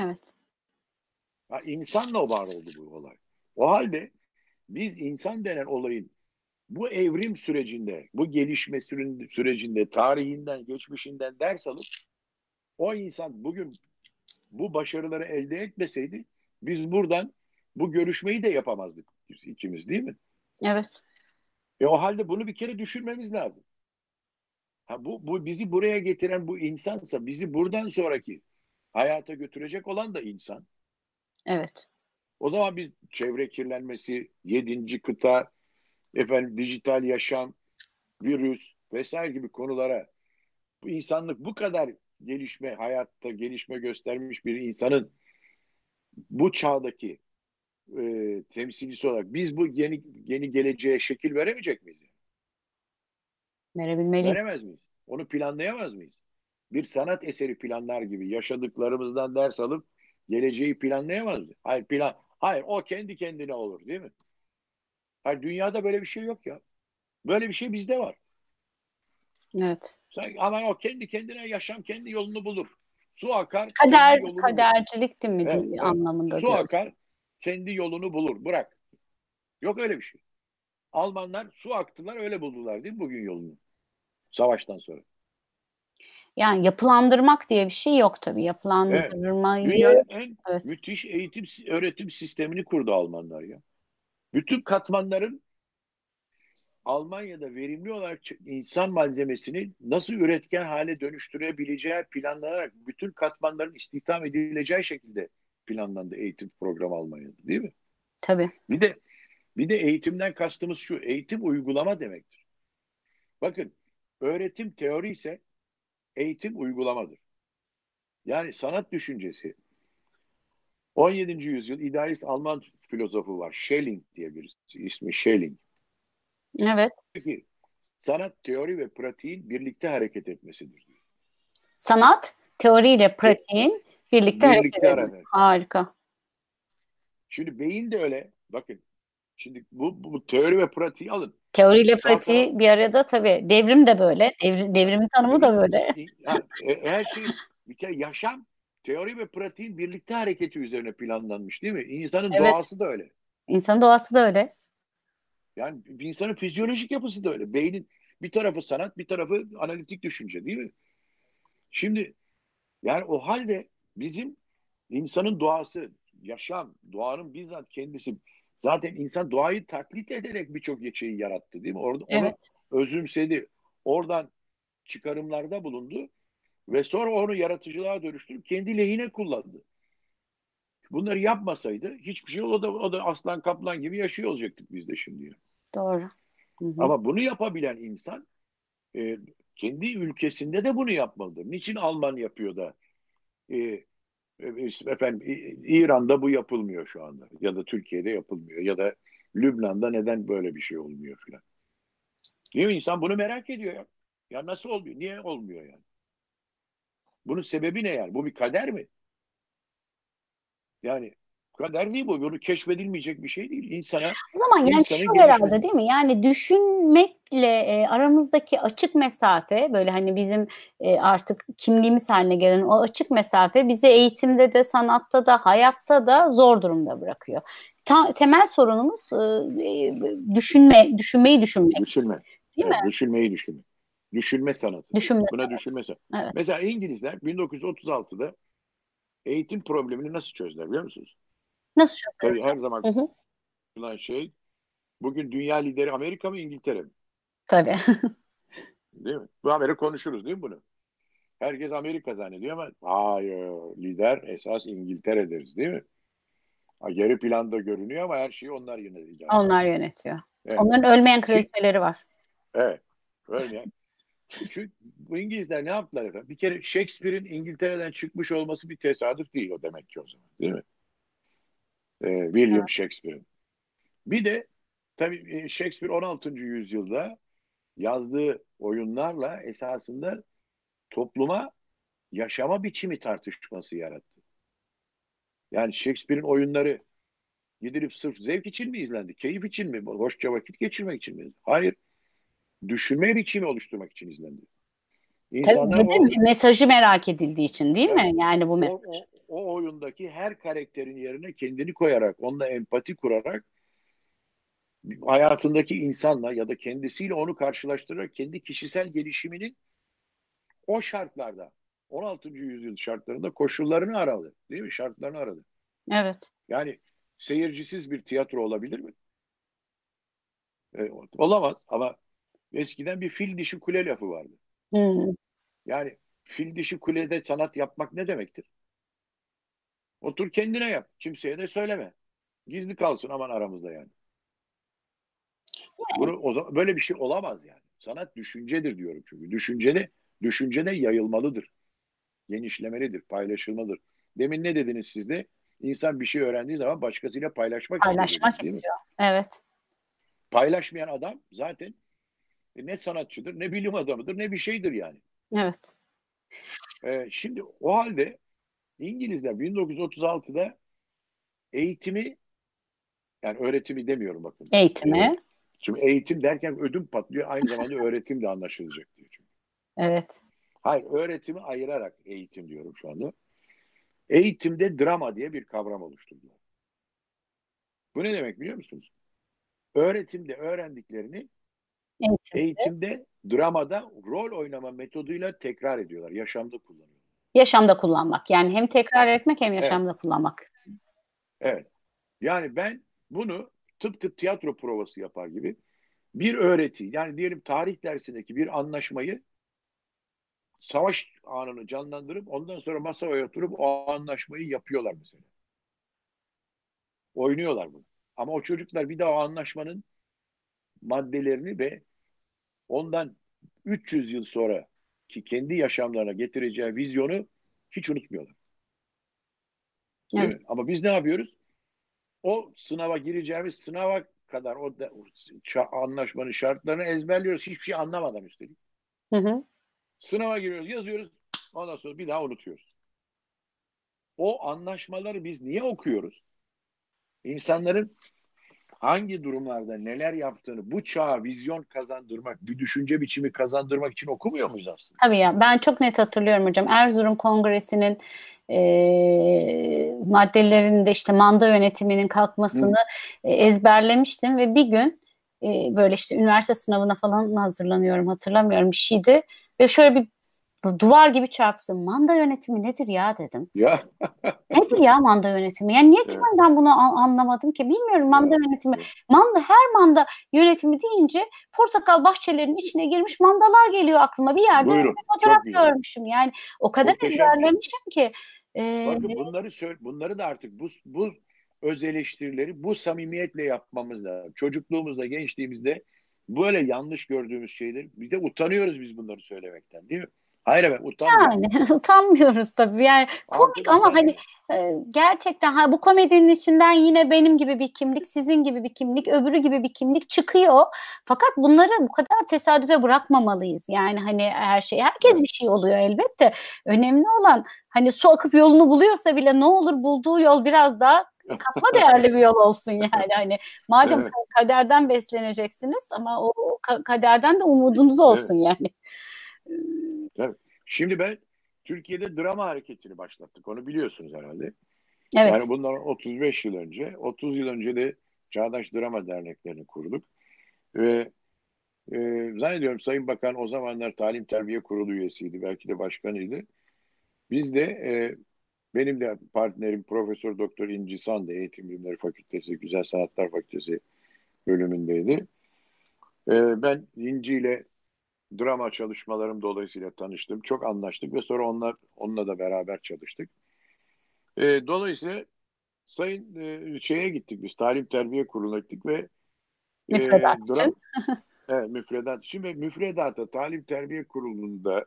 Evet. Ha, insanla var oldu bu olay. O halde biz insan denen olayın bu evrim sürecinde, bu gelişme sürecinde, tarihinden, geçmişinden ders alıp o insan bugün bu başarıları elde etmeseydi biz buradan bu görüşmeyi de yapamazdık biz ikimiz değil mi? Evet. E o halde bunu bir kere düşünmemiz lazım. Ha bu, bu bizi buraya getiren bu insansa bizi buradan sonraki hayata götürecek olan da insan. Evet. O zaman biz çevre kirlenmesi, yedinci kıta, efendim dijital yaşam, virüs vesaire gibi konulara bu insanlık bu kadar gelişme, hayatta gelişme göstermiş bir insanın bu çağdaki e, temsilcisi olarak biz bu yeni yeni geleceğe şekil veremeyecek miyiz? Verebilmeliyiz. Veremez miyiz? Onu planlayamaz mıyız? Bir sanat eseri planlar gibi yaşadıklarımızdan ders alıp geleceği planlayamaz mıyız? Hayır plan Hayır o kendi kendine olur değil mi? Hayır dünyada böyle bir şey yok ya. Böyle bir şey bizde var. Evet. Ama o kendi kendine yaşam kendi yolunu bulur. Su akar. Kader, kadercilik değil mi evet, evet. anlamında? Su diyor. akar kendi yolunu bulur. Bırak. Yok öyle bir şey. Almanlar su aktılar öyle buldular değil mi bugün yolunu? Savaştan sonra. Yani yapılandırmak diye bir şey yok tabii. Yapılandırmayı... Evet. Dünyanın en evet. müthiş eğitim öğretim sistemini kurdu Almanlar ya. Bütün katmanların Almanya'da verimli olarak insan malzemesini nasıl üretken hale dönüştürebileceği planlanarak bütün katmanların istihdam edileceği şekilde planlandı eğitim programı Almanya'da değil mi? Tabii. Bir de bir de eğitimden kastımız şu. Eğitim uygulama demektir. Bakın öğretim teori ise eğitim uygulamadır. Yani sanat düşüncesi 17. yüzyıl idealist Alman filozofu var. Schelling diye birisi. ismi Schelling. Evet. Peki sanat teori ve pratiğin birlikte hareket etmesidir. Sanat teoriyle pratiğin birlikte, birlikte hareket etmesi. Harika. Şimdi beyin de öyle. Bakın Şimdi bu, bu teori ve pratiği alın. Teoriyle pratiği bir arada tabii. Devrim de böyle. Devri, devrimin tanımı da böyle. Yani, e, her şey bir kere yaşam teori ve pratiğin birlikte hareketi üzerine planlanmış değil mi? İnsanın evet. doğası da öyle. İnsanın doğası da öyle. Yani insanın fizyolojik yapısı da öyle. Beynin bir tarafı sanat, bir tarafı analitik düşünce değil mi? Şimdi yani o halde bizim insanın doğası, yaşam, doğanın bizzat kendisi Zaten insan doğayı taklit ederek birçok şeyi yarattı değil mi? Orada evet. onu özümsedi. Oradan çıkarımlarda bulundu ve sonra onu yaratıcılığa dönüştürüp kendi lehine kullandı. Bunları yapmasaydı hiçbir şey o da, o da aslan kaplan gibi yaşıyor olacaktık biz de şimdi. Doğru. Hı hı. Ama bunu yapabilen insan e, kendi ülkesinde de bunu yapmalıdır. Niçin Alman yapıyor da e, efendim İran'da bu yapılmıyor şu anda ya da Türkiye'de yapılmıyor ya da Lübnan'da neden böyle bir şey olmuyor filan. Değil mi? İnsan bunu merak ediyor ya. Ya nasıl olmuyor? Niye olmuyor yani? Bunun sebebi ne yani? Bu bir kader mi? Yani kader bu. Bunu keşfedilmeyecek bir şey değil. İnsana o zaman yani şu gelişmedi. herhalde değil mi? Yani düşünmekle e, aramızdaki açık mesafe böyle hani bizim e, artık kimliğimiz haline gelen o açık mesafe bizi eğitimde de sanatta da hayatta da zor durumda bırakıyor. Ta, temel sorunumuz e, e düşünme, düşünmeyi düşünmek. Düşünme. Değil mi? Düşünmeyi düşünmek. Düşünme sanatı. Düşünme Buna sanatı. düşünme sanatı. Evet. Mesela İngilizler 1936'da eğitim problemini nasıl çözdüler biliyor musunuz? Nasıl Tabii her zaman hı şey bugün dünya lideri Amerika mı İngiltere mi? Tabii. değil mi? Bu Amerika konuşuruz değil mi bunu? Herkes Amerika zannediyor ama hayır lider esas İngiltere deriz değil mi? Geri planda görünüyor ama her şeyi onlar yönetiyor. Onlar yönetiyor. Evet. Onların ölmeyen kraliçeleri var. Evet. Ölmeyen. Çünkü bu İngilizler ne yaptılar efendim? Bir kere Shakespeare'in İngiltere'den çıkmış olması bir tesadüf değil o demek ki o zaman. Değil mi? Ee, William evet. Shakespeare'in. Bir de tabii e, Shakespeare 16. yüzyılda yazdığı oyunlarla esasında topluma yaşama biçimi tartışması yarattı. Yani Shakespeare'in oyunları gidilip sırf zevk için mi izlendi? Keyif için mi? Hoşça vakit geçirmek için mi? Hayır. Düşünme biçimi oluşturmak için izlendi. İnsanlar Tabii, o, mesajı merak edildiği için değil evet, mi? Yani bu mesaj. O, o, o oyundaki her karakterin yerine kendini koyarak, onunla empati kurarak hayatındaki insanla ya da kendisiyle onu karşılaştırarak kendi kişisel gelişiminin o şartlarda 16. yüzyıl şartlarında koşullarını aradı. Değil mi? Şartlarını aradı. Evet. Yani seyircisiz bir tiyatro olabilir mi? E, olamaz ama eskiden bir fil dişi kule lafı vardı. Hmm. Yani fil dişi kulede sanat yapmak ne demektir? Otur kendine yap. Kimseye de söyleme. Gizli kalsın aman aramızda yani. Bunu, o zaman, böyle bir şey olamaz yani. Sanat düşüncedir diyorum çünkü. Düşüncede, düşüncede yayılmalıdır. Genişlemelidir, paylaşılmalıdır. Demin ne dediniz siz de? İnsan bir şey öğrendiği zaman başkasıyla paylaşmak, paylaşmak istiyor. istiyor. Evet. Paylaşmayan adam zaten ne sanatçıdır, ne bilim adamıdır, ne bir şeydir yani. Evet. Ee, şimdi o halde İngilizler 1936'da eğitimi yani öğretimi demiyorum bakın. Eğitimi. Şimdi eğitim derken ödüm patlıyor. Aynı zamanda öğretim de anlaşılacak diyor çünkü. Evet. Hayır öğretimi ayırarak eğitim diyorum şu anda. Eğitimde drama diye bir kavram oluşturdular. Bu ne demek biliyor musunuz? Öğretimde öğrendiklerini eğitimde, eğitimde dramada rol oynama metoduyla tekrar ediyorlar. Yaşamda kullanıyorlar. Yaşamda kullanmak. Yani hem tekrar etmek hem yaşamda evet. kullanmak. Evet. Yani ben bunu tıpkı tiyatro provası yapar gibi bir öğreti yani diyelim tarih dersindeki bir anlaşmayı savaş anını canlandırıp ondan sonra masaya oturup o anlaşmayı yapıyorlar mesela. Oynuyorlar bunu. Ama o çocuklar bir daha o anlaşmanın maddelerini ve ondan 300 yıl sonra ki kendi yaşamlarına getireceği vizyonu hiç unutmuyorlar. Evet. Ama biz ne yapıyoruz? O sınava gireceğimiz sınava kadar o, da, o anlaşmanın şartlarını ezberliyoruz. Hiçbir şey anlamadan üstelik. Hı hı. Sınava giriyoruz, yazıyoruz. Ondan sonra bir daha unutuyoruz. O anlaşmaları biz niye okuyoruz? İnsanların hangi durumlarda neler yaptığını bu çağa vizyon kazandırmak, bir düşünce biçimi kazandırmak için okumuyor muyuz aslında? Tabii ya ben çok net hatırlıyorum hocam. Erzurum Kongresi'nin e, maddelerinde işte manda yönetiminin kalkmasını e, ezberlemiştim ve bir gün e, böyle işte üniversite sınavına falan hazırlanıyorum hatırlamıyorum bir şeydi ve şöyle bir duvar gibi çarptım. Manda yönetimi nedir ya dedim. Ya. nedir ya manda yönetimi? Yani niye ki evet. ben bunu anlamadım ki? Bilmiyorum manda evet. yönetimi. Manda her manda yönetimi deyince portakal bahçelerinin içine girmiş mandalar geliyor aklıma. Bir yerde Buyurun. bir fotoğraf görmüşüm. Yani o kadar ezberlemişim ki. Ee, Bakın bunları bunları da artık bu bu öz eleştirileri bu samimiyetle yapmamız lazım. Çocukluğumuzda, gençliğimizde böyle yanlış gördüğümüz şeyler bir de utanıyoruz biz bunları söylemekten değil mi? Hayır evet utanmıyorum. Yani utanmıyoruz tabii. Yani komik ama hani e, gerçekten ha, bu komedinin içinden yine benim gibi bir kimlik, sizin gibi bir kimlik, öbürü gibi bir kimlik çıkıyor. Fakat bunları bu kadar tesadüfe bırakmamalıyız. Yani hani her şey, herkes bir şey oluyor elbette. Önemli olan hani su akıp yolunu buluyorsa bile ne olur bulduğu yol biraz daha katma değerli bir yol olsun yani. Hani madem evet. kaderden besleneceksiniz ama o kaderden de umudunuz olsun evet. yani. Evet. Şimdi ben Türkiye'de drama hareketini başlattık. Onu biliyorsunuz herhalde. Evet. Yani bundan 35 yıl önce, 30 yıl önce de Çağdaş Drama Derneklerini kurduk. Ve e, zannediyorum Sayın Bakan o zamanlar Talim Terbiye Kurulu üyesiydi. Belki de başkanıydı. Biz de e, benim de partnerim Profesör Doktor İnci Sande Eğitim Bilimleri Fakültesi, Güzel Sanatlar Fakültesi bölümündeydi. E, ben İnci ile drama çalışmalarım dolayısıyla tanıştım. Çok anlaştık ve sonra onlar onunla da beraber çalıştık. E, dolayısıyla sayın e, şeye gittik biz talim terbiye kuruluna gittik ve e, dram, Evet müfredat. Şimdi müfredata Talim Terbiye Kurulu'nda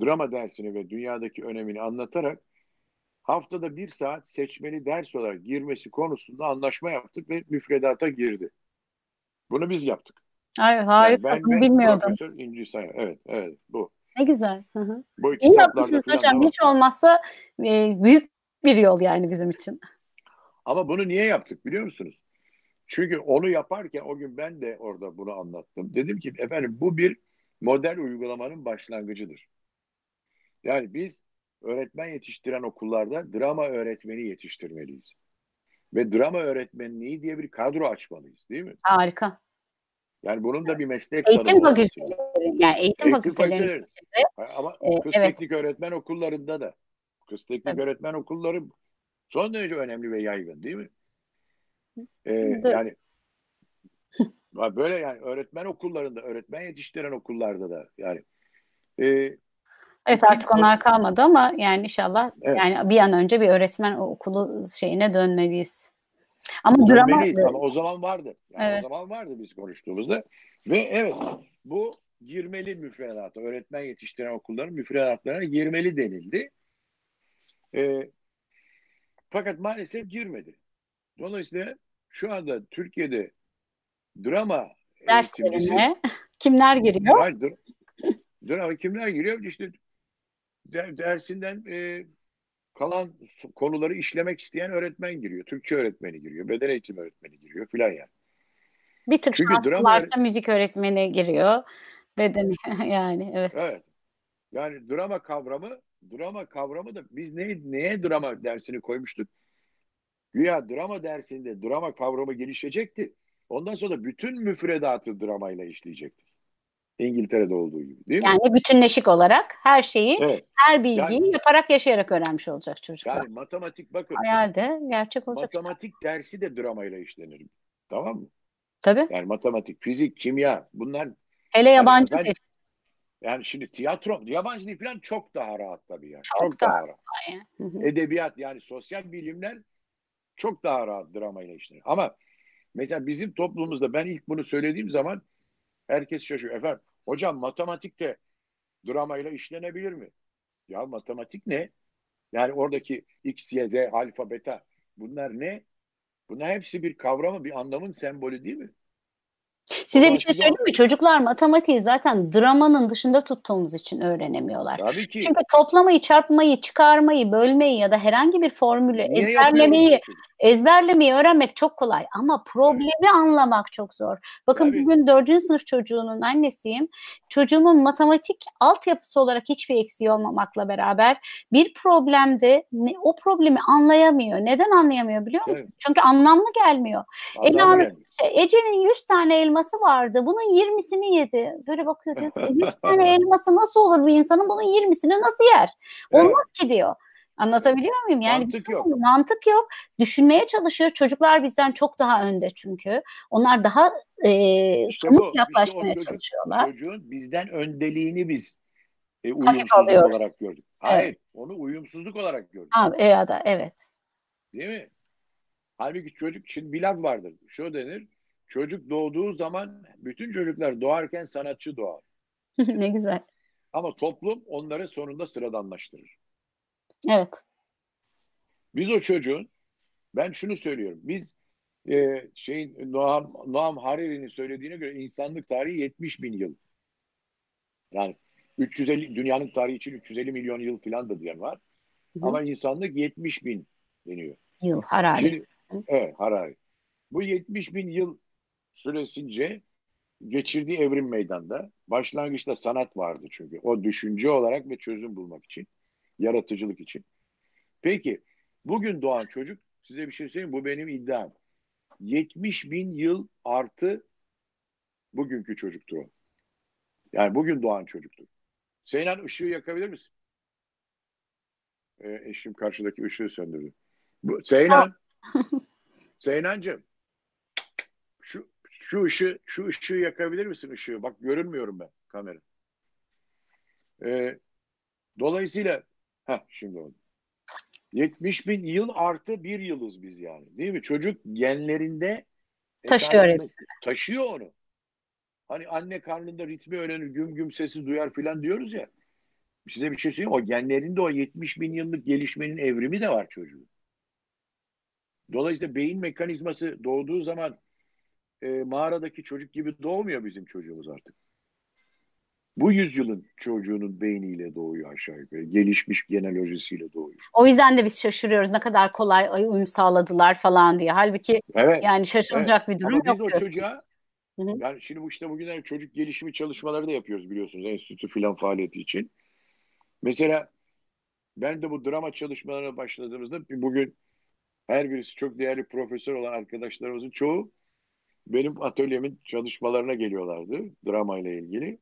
drama dersini ve dünyadaki önemini anlatarak haftada bir saat seçmeli ders olarak girmesi konusunda anlaşma yaptık ve müfredata girdi. Bunu biz yaptık. Ay, harika. Yani ben, ben bilmiyordum. Profesör İnci Sayar. Evet, evet bu. Ne güzel. Hı hı. Bu İyi yapmışsınız hocam. Hiç olmazsa e, büyük bir yol yani bizim için. Ama bunu niye yaptık biliyor musunuz? Çünkü onu yaparken o gün ben de orada bunu anlattım. Dedim ki efendim bu bir model uygulamanın başlangıcıdır. Yani biz öğretmen yetiştiren okullarda drama öğretmeni yetiştirmeliyiz. Ve drama öğretmenliği diye bir kadro açmalıyız değil mi? Harika. Yani bunun da bir meslek Eğitim fakülteleri yani eğitim, Eğitim fakülteleri. içinde Ama Ee, kız evet. teknik öğretmen okullarında da kız teknik Tabii. öğretmen okulları son derece önemli ve yaygın değil mi? Ee, yani böyle yani öğretmen okullarında, öğretmen yetiştiren okullarda da yani e, Evet artık onlar kalmadı ama yani inşallah Evet. yani bir an önce bir öğretmen okulu şeyine dönmeliyiz. Ama drama dönmeliyiz ama o zaman vardı. Yani Evet. O zaman vardı biz konuştuğumuzda. Ve evet bu girmeli müfredata, öğretmen yetiştiren okulların müfredatlarına girmeli denildi. Ee, fakat maalesef girmedi. Dolayısıyla şu anda Türkiye'de drama derslerine kimler giriyor? Hayır, dur. Dur ama kimler giriyor? İşte der- dersinden e, kalan konuları işlemek isteyen öğretmen giriyor. Türkçe öğretmeni giriyor. Beden eğitimi öğretmeni giriyor filan yani. Bir tık Çünkü şanslı varsa müzik öğretmeni giriyor. Beden yani evet. Evet. Yani drama kavramı, drama kavramı da biz ne, neye drama dersini koymuştuk? Güya drama dersinde drama kavramı gelişecekti. Ondan sonra bütün müfredatı dramayla işleyecektik. İngiltere'de olduğu gibi değil mi? Yani bütünleşik olarak her şeyi, Evet. her bilgiyi Yani- yaparak, yaşayarak öğrenmiş olacak çocuklar. Yani matematik bakın. Hayal de gerçek olacak. Matematik dersi de dramayla işlenir. Tamam mı? Tabii. Yani matematik, fizik, kimya bunlar Hele yabancı ben- dil. yani şimdi tiyatro, yabancı dil falan çok daha rahat tabii yani. Çok Çok, daha daha rahat. yani. Edebiyat yani sosyal bilimler çok daha rahat dramayla işlenir. Ama mesela bizim toplumumuzda ben ilk bunu söylediğim zaman herkes şaşırıyor. Efendim hocam matematik de dramayla işlenebilir mi? Ya matematik ne? Yani oradaki x, y, z, alfa, beta bunlar ne? Bunlar hepsi bir kavramı, bir anlamın sembolü değil mi? Size bir şey söyleyeyim mi? Çocuklar matematiği zaten dramanın dışında tuttuğumuz için öğrenemiyorlar. Tabii ki. Çünkü toplamayı, çarpmayı, çıkarmayı, bölmeyi ya da herhangi bir formülü Niye ezberlemeyi ezberlemeyi öğrenmek çok kolay ama problemi anlamak çok zor. Bakın Tabii. bugün dördüncü sınıf çocuğunun annesiyim. Çocuğumun matematik altyapısı olarak hiçbir eksiği olmamakla beraber bir problemde ne, o problemi anlayamıyor. Neden anlayamıyor biliyor musun? Evet. Çünkü anlamlı gelmiyor. Anlam Ela'nın- gelmiyor. İşte Ece'nin 100 tane elması vardı. Bunun 20'sini yedi. Böyle bakıyor diyor ki 100 tane elması nasıl olur bir insanın bunun 20'sini nasıl yer? Evet. Olmaz ki diyor. Anlatabiliyor muyum? Yani Mantık yok. Mantık yok. Düşünmeye çalışıyor. Çocuklar bizden çok daha önde çünkü. Onlar daha e, İşte somut bu. İşte yaklaşmaya çocuk- çalışıyorlar. Çocuğun bizden öndeliğini biz e, uyumsuzluk olarak gördük. Hayır, onu uyumsuzluk olarak gördük. Ha, e, da evet. Değil mi? Halbuki çocuk için bir laf vardır. Şu denir. Çocuk doğduğu zaman bütün çocuklar doğarken sanatçı doğar. ne güzel. Ama toplum onları sonunda sıradanlaştırır. Evet. Biz o çocuğun ben şunu söylüyorum. Biz e, şeyin Noam, Noam Harari'nin söylediğine göre insanlık tarihi 70 bin yıl. Yani 350 dünyanın tarihi için 350 milyon yıl falan da diyen var. Hı. Ama insanlık 70 bin deniyor. Yıl Harari. Şimdi, evet Harari. Bu 70 bin yıl süresince geçirdiği evrim meydanda. Başlangıçta sanat vardı çünkü. O düşünce olarak ve çözüm bulmak için. Yaratıcılık için. Peki bugün doğan çocuk size bir şey söyleyeyim bu benim iddiam. 70 bin yıl artı bugünkü çocuktur o. Yani bugün doğan çocuktur. Seynan ışığı yakabilir misin? Ee, eşim karşıdaki ışığı söndürdü. Bu, Seynan. Seynancığım. Şu ışığı şu ışığı yakabilir misin ışığı? Bak görünmüyorum ben kamera. Ee, dolayısıyla ha şimdi oldu. 70 bin yıl artı bir yılız biz yani. Değil mi? Çocuk genlerinde Taşıyor hepsini. Taşıyor onu. hani anne karnında ritmi öğrenir, güm güm sesi duyar filan diyoruz ya. Size bir şey söyleyeyim. O genlerinde o 70 bin yıllık gelişmenin evrimi de var çocuğun. Dolayısıyla beyin mekanizması doğduğu zaman e, mağaradaki çocuk gibi doğmuyor bizim çocuğumuz artık. Bu yüzyılın çocuğunun beyniyle doğuyor aşağı yukarı. Gelişmiş genealojisiyle doğuyor. O yüzden de biz şaşırıyoruz ne kadar kolay uyum sağladılar falan diye. Halbuki evet, yani şaşılacak evet. bir durum Ama yok. biz o çocuğa Hı-hı. yani şimdi bu işte bugünler çocuk gelişimi çalışmaları da yapıyoruz biliyorsunuz enstitü filan faaliyeti için. Mesela ben de bu drama çalışmalarına başladığımızda bugün her birisi çok değerli profesör olan arkadaşlarımızın çoğu benim atölyemin çalışmalarına geliyorlardı drama ile ilgili.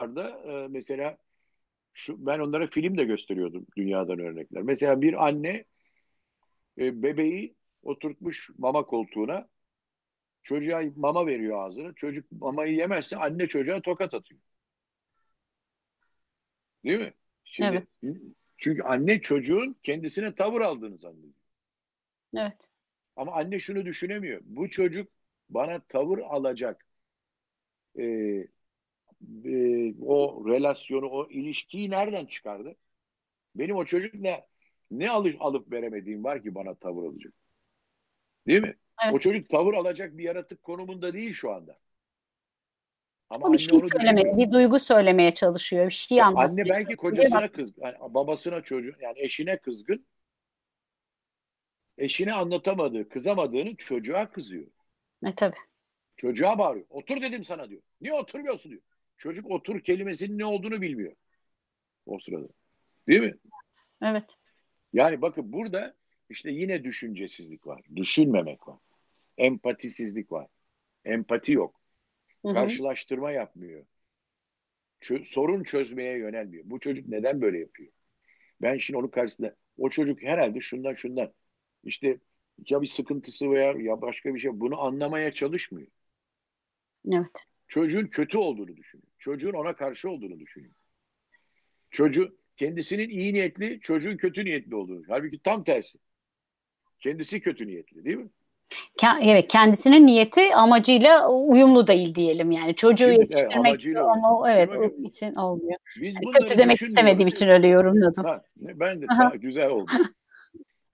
Da e, mesela şu ben onlara film de gösteriyordum dünyadan örnekler. Mesela bir anne e, bebeği oturtmuş mama koltuğuna çocuğa mama veriyor ağzına. Çocuk mamayı yemezse anne çocuğa tokat atıyor. Değil mi? Şimdi, evet. Çünkü anne çocuğun kendisine tavır aldığını zannediyor. Evet. Ama anne şunu düşünemiyor. Bu çocuk bana tavır alacak e, e, o relasyonu, o ilişkiyi nereden çıkardı? Benim o çocuk ne ne alıp, alıp veremediğim var ki bana tavır alacak. Değil mi? Evet. O çocuk tavır alacak bir yaratık konumunda değil şu anda. Ama o bir şey söylemeye, bir duygu söylemeye çalışıyor, bir şey anlatıyor. Anne belki kocasına kızgın, yani babasına çocuğu, yani eşine kızgın. Eşine anlatamadığı, kızamadığını çocuğa kızıyor. E tabi. Çocuğa bağırıyor. Otur dedim sana diyor. Niye oturmuyorsun diyor. Çocuk otur kelimesinin ne olduğunu bilmiyor. O sırada. Değil mi? Evet. Yani bakın burada işte yine düşüncesizlik var. Düşünmemek var. Empatisizlik var. Empati yok. Hı-hı. Karşılaştırma yapmıyor. Ç- sorun çözmeye yönelmiyor. Bu çocuk neden böyle yapıyor? Ben şimdi onun karşısında o çocuk herhalde şundan şundan işte ya bir sıkıntısı veya ya başka bir şey bunu anlamaya çalışmıyor. Evet. Çocuğun kötü olduğunu düşünüyor. Çocuğun ona karşı olduğunu düşünüyor. Çocuğu kendisinin iyi niyetli, çocuğun kötü niyetli olduğunu. Halbuki tam tersi. Kendisi kötü niyetli değil mi? Evet kendisinin niyeti amacıyla uyumlu değil diyelim yani çocuğu Şimdi, yetiştirmek evet, ama evet o için olmuyor. Biz yani kötü demek istemediğim için öyle yorumladım. Ha, ben de ta, güzel oldu.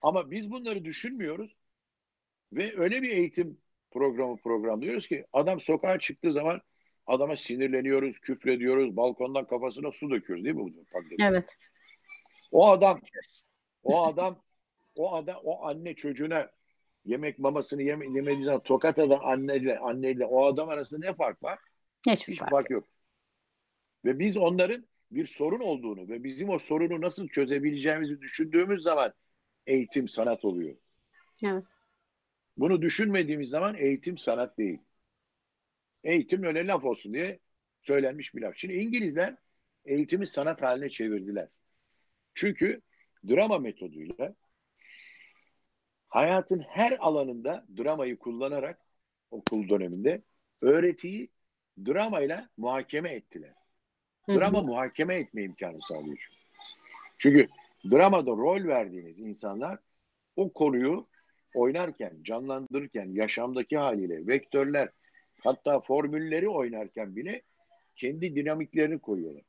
ama biz bunları düşünmüyoruz ve öyle bir eğitim programı programlıyoruz ki adam sokağa çıktığı zaman adama sinirleniyoruz, küfrediyoruz, balkondan kafasına su döküyoruz değil mi bu pandemi? Evet. O adam o adam o adam o anne çocuğuna yemek mamasını yeme, yemediği zaman tokat eden anneyle anneyle o adam arasında ne fark var? Hiçbir, Hiçbir fark. fark yok. Ve biz onların bir sorun olduğunu ve bizim o sorunu nasıl çözebileceğimizi düşündüğümüz zaman eğitim sanat oluyor. Evet. Bunu düşünmediğimiz zaman eğitim sanat değil. Eğitim öyle laf olsun diye söylenmiş bir laf. Şimdi İngilizler eğitimi sanat haline çevirdiler. Çünkü drama metoduyla hayatın her alanında dramayı kullanarak okul döneminde öğretiyi dramayla muhakeme ettiler. Drama hı hı. muhakeme etme imkanı sağlıyor çünkü. Çünkü dramada rol verdiğiniz insanlar o konuyu oynarken, canlandırırken, yaşamdaki haliyle, vektörler, hatta formülleri oynarken bile kendi dinamiklerini koyuyorlar.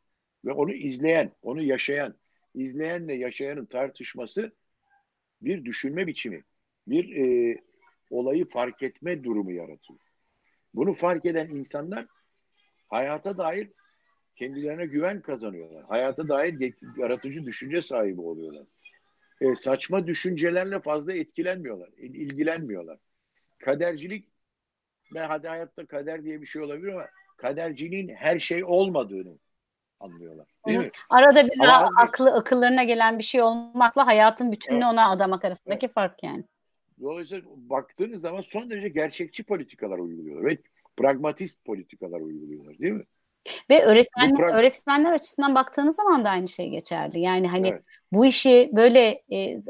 Ve onu izleyen, onu yaşayan, izleyenle yaşayanın tartışması bir düşünme biçimi, bir e, olayı fark etme durumu yaratıyor. Bunu fark eden insanlar hayata dair kendilerine güven kazanıyorlar. Hayata dair yaratıcı düşünce sahibi oluyorlar e, saçma düşüncelerle fazla etkilenmiyorlar, ilgilenmiyorlar. Kadercilik, ben hadi hayatta kader diye bir şey olabilir ama kaderciliğin her şey olmadığını anlıyorlar. Değil mi? Arada bir ama aklı akıllarına gelen bir şey olmakla hayatın bütününü evet. ona adamak arasındaki evet. fark yani. Dolayısıyla baktığınız zaman son derece gerçekçi politikalar uyguluyorlar ve pragmatist politikalar uyguluyorlar değil mi? Ve öğretmenler, öğretmenler açısından baktığınız zaman da aynı şey geçerli. Yani hani evet. bu işi böyle e,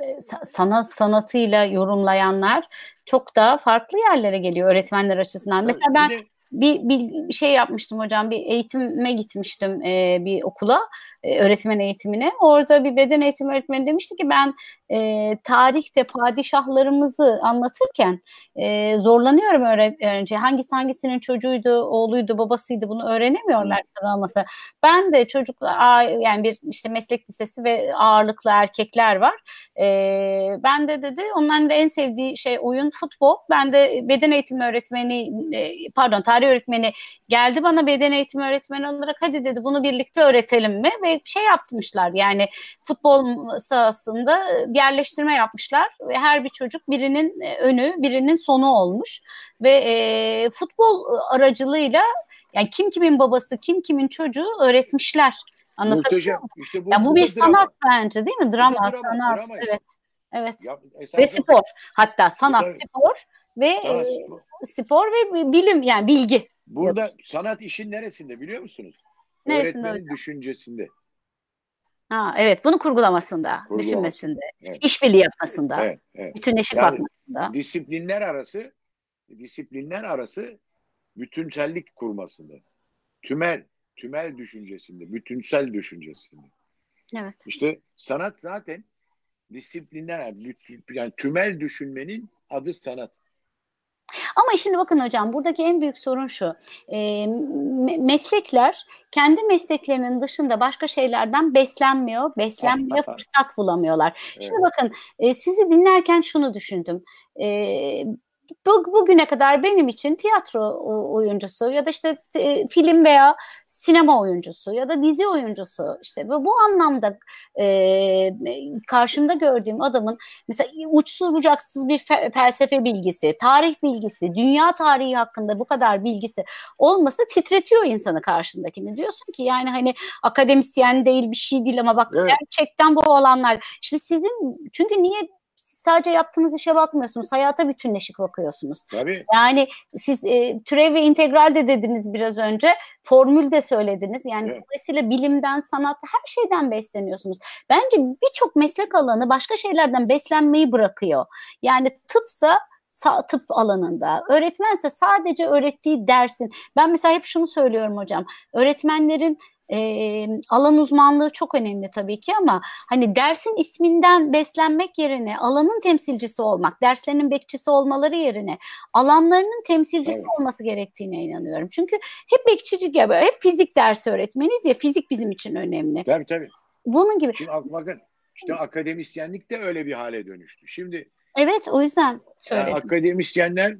sanat sanatıyla yorumlayanlar çok daha farklı yerlere geliyor öğretmenler açısından. Evet. Mesela ben bir, bir şey yapmıştım hocam. Bir eğitime gitmiştim e, bir okula, e, öğretmen eğitimine. Orada bir beden eğitimi öğretmeni demişti ki ben e, tarihte padişahlarımızı anlatırken e, zorlanıyorum öğrenci. Hangisi hangisinin çocuğuydu, oğluydu, babasıydı bunu öğrenemiyorlar sıralaması. Ben de çocuklar yani bir işte meslek lisesi ve ağırlıklı erkekler var. E, ben de dedi onların da en sevdiği şey oyun futbol. Ben de beden eğitimi öğretmeni e, pardon tarih öğretmeni geldi bana beden eğitimi öğretmeni olarak hadi dedi bunu birlikte öğretelim mi ve şey yapmışlar yani futbol sahasında yerleştirme yapmışlar ve her bir çocuk birinin e, önü birinin sonu olmuş ve e, futbol aracılığıyla yani kim kimin babası kim kimin çocuğu öğretmişler. Anlatabiliyor muyum? İşte bu, ya bu bir drama. sanat bence değil mi? Drama, drama sanat. Drama. Evet. Evet. Ya, ve spor. Hatta sanat, spor ve sanat, e, spor. spor ve bilim yani bilgi. Burada yapıyor. sanat işin neresinde biliyor musunuz? Neresinde Öğretmenin hocam? düşüncesinde. Ha, evet bunu kurgulamasında, düşünmesinde, evet. işbirliği yapmasında, evet, evet. bütünleşip yani, bakmasında. Disiplinler arası disiplinler arası bütünsellik kurmasında. Tümel, tümel düşüncesinde, bütünsel düşüncesinde. Evet. İşte sanat zaten disiplinler, yani tümel düşünmenin adı sanat. Ama şimdi bakın hocam buradaki en büyük sorun şu. E, meslekler kendi mesleklerinin dışında başka şeylerden beslenmiyor, beslenmeye fırsat bulamıyorlar. Evet. Şimdi bakın e, sizi dinlerken şunu düşündüm. E, bu, bugüne kadar benim için tiyatro oyuncusu ya da işte e, film veya sinema oyuncusu ya da dizi oyuncusu işte bu, bu anlamda e, karşımda gördüğüm adamın mesela uçsuz bucaksız bir fe, felsefe bilgisi, tarih bilgisi, dünya tarihi hakkında bu kadar bilgisi olması titretiyor insanı karşındakini. Diyorsun ki yani hani akademisyen değil bir şey değil ama bak evet. gerçekten bu olanlar. İşte sizin çünkü niye sadece yaptığınız işe bakmıyorsunuz. Hayata bütünleşik bakıyorsunuz. Tabii. Yani siz e, türev ve integral de dediniz biraz önce. Formül de söylediniz. Yani evet. dolayısıyla bilimden, sanat her şeyden besleniyorsunuz. Bence birçok meslek alanı başka şeylerden beslenmeyi bırakıyor. Yani tıpsa tıp alanında. Öğretmense sadece öğrettiği dersin. Ben mesela hep şunu söylüyorum hocam. Öğretmenlerin e, alan uzmanlığı çok önemli tabii ki ama hani dersin isminden beslenmek yerine alanın temsilcisi olmak, derslerinin bekçisi olmaları yerine alanlarının temsilcisi evet. olması gerektiğine inanıyorum. Çünkü hep bekçici gibi, hep fizik dersi öğretmeniz ya fizik bizim için önemli. Tabii tabii. Bunun gibi. Şimdi bakın işte akademisyenlik de öyle bir hale dönüştü. Şimdi Evet o yüzden söyledim. Yani akademisyenler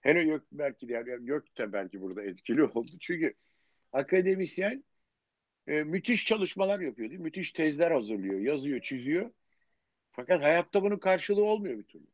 hele yok belki de yani yok da belki burada etkili oldu. Çünkü akademisyen e, müthiş çalışmalar yapıyor değil mi? Müthiş tezler hazırlıyor, yazıyor, çiziyor. Fakat hayatta bunun karşılığı olmuyor bir türlü.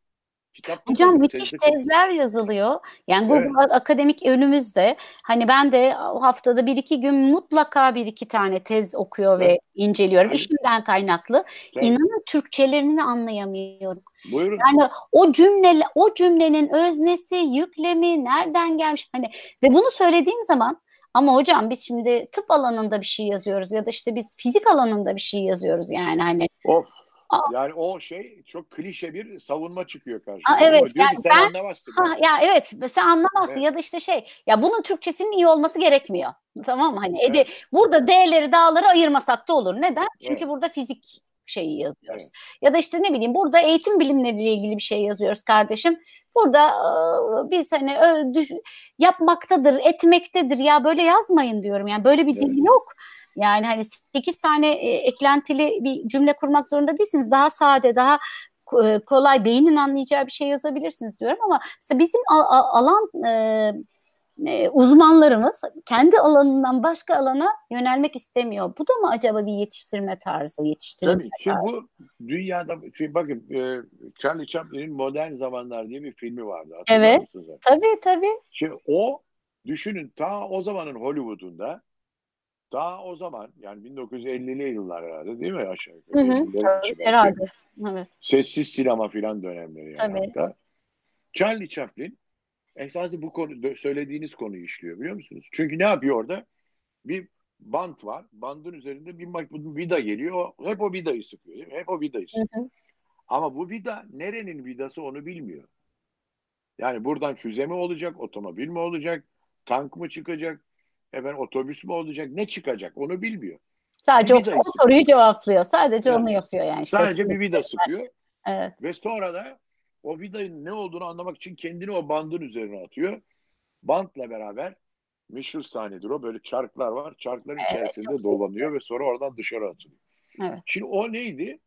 Kitap Hocam müthiş tezde tezler yazılıyor. Yani Google evet. akademik önümüzde. Hani ben de haftada bir iki gün mutlaka bir iki tane tez okuyor evet. ve inceliyorum. Aynen. İşimden kaynaklı. Evet. İnanın Türkçelerini anlayamıyorum. Buyurun. Yani o cümle o cümlenin öznesi, yüklemi nereden gelmiş hani ve bunu söylediğim zaman ama hocam biz şimdi tıp alanında bir şey yazıyoruz ya da işte biz fizik alanında bir şey yazıyoruz yani hani. Of. Yani o şey çok klişe bir savunma çıkıyor karşıma. evet yani sen ben anlamazsın. Ha, ya evet sen anlamazsın evet. ya da işte şey ya bunun Türkçesinin iyi olması gerekmiyor. Tamam mı? Hani evet. ede, burada D'leri dağları ayırmasak da olur. Neden? Çünkü evet. burada fizik şeyi yazıyoruz. Evet. Ya da işte ne bileyim burada eğitim bilimleriyle ilgili bir şey yazıyoruz kardeşim. Burada e, biz hani düş, yapmaktadır, etmektedir ya böyle yazmayın diyorum. Yani böyle bir evet. dil yok. Yani hani 8 tane e, eklentili bir cümle kurmak zorunda değilsiniz. Daha sade, daha kolay beynin anlayacağı bir şey yazabilirsiniz diyorum ama mesela bizim alan e, e, uzmanlarımız kendi alanından başka alana yönelmek istemiyor. Bu da mı acaba bir yetiştirme tarzı, yetiştirme Tabii, tarzı? Bu dünyada, şimdi bakın e, Charlie Chaplin'in Modern Zamanlar diye bir filmi vardı. Evet, tabii tabii. Şimdi o, düşünün ta o zamanın Hollywood'unda daha o zaman yani 1950'li yıllar herhalde değil mi aşağı yukarı? Hı hı, herhalde. Evet. Sessiz sinema filan dönemleri yani Tabii. hatta. Charlie Chaplin esasında bu konu söylediğiniz konuyu işliyor biliyor musunuz? Çünkü ne yapıyor orada? Bir bant var. Bandın üzerinde bir vida geliyor. Hep o vidayı sıkıyor. Değil mi? Hep o vidayı sıkıyor. Hı hı. Ama bu vida nerenin vidası onu bilmiyor. Yani buradan füze mi olacak, otomobil mi olacak, tank mı çıkacak, efendim otobüs mü olacak, ne çıkacak onu bilmiyor. Sadece o, o soruyu cevaplıyor. Sadece yani, onu yapıyor yani. Işte. Sadece bir vida sıkıyor. Evet. Ve sonra da o vidanın ne olduğunu anlamak için kendini o bandın üzerine atıyor. Bantla beraber meşhur sahnedir o. Böyle çarklar var. Çarkların evet, içerisinde dolanıyor ve sonra oradan dışarı atılıyor. Evet. Şimdi o neydi?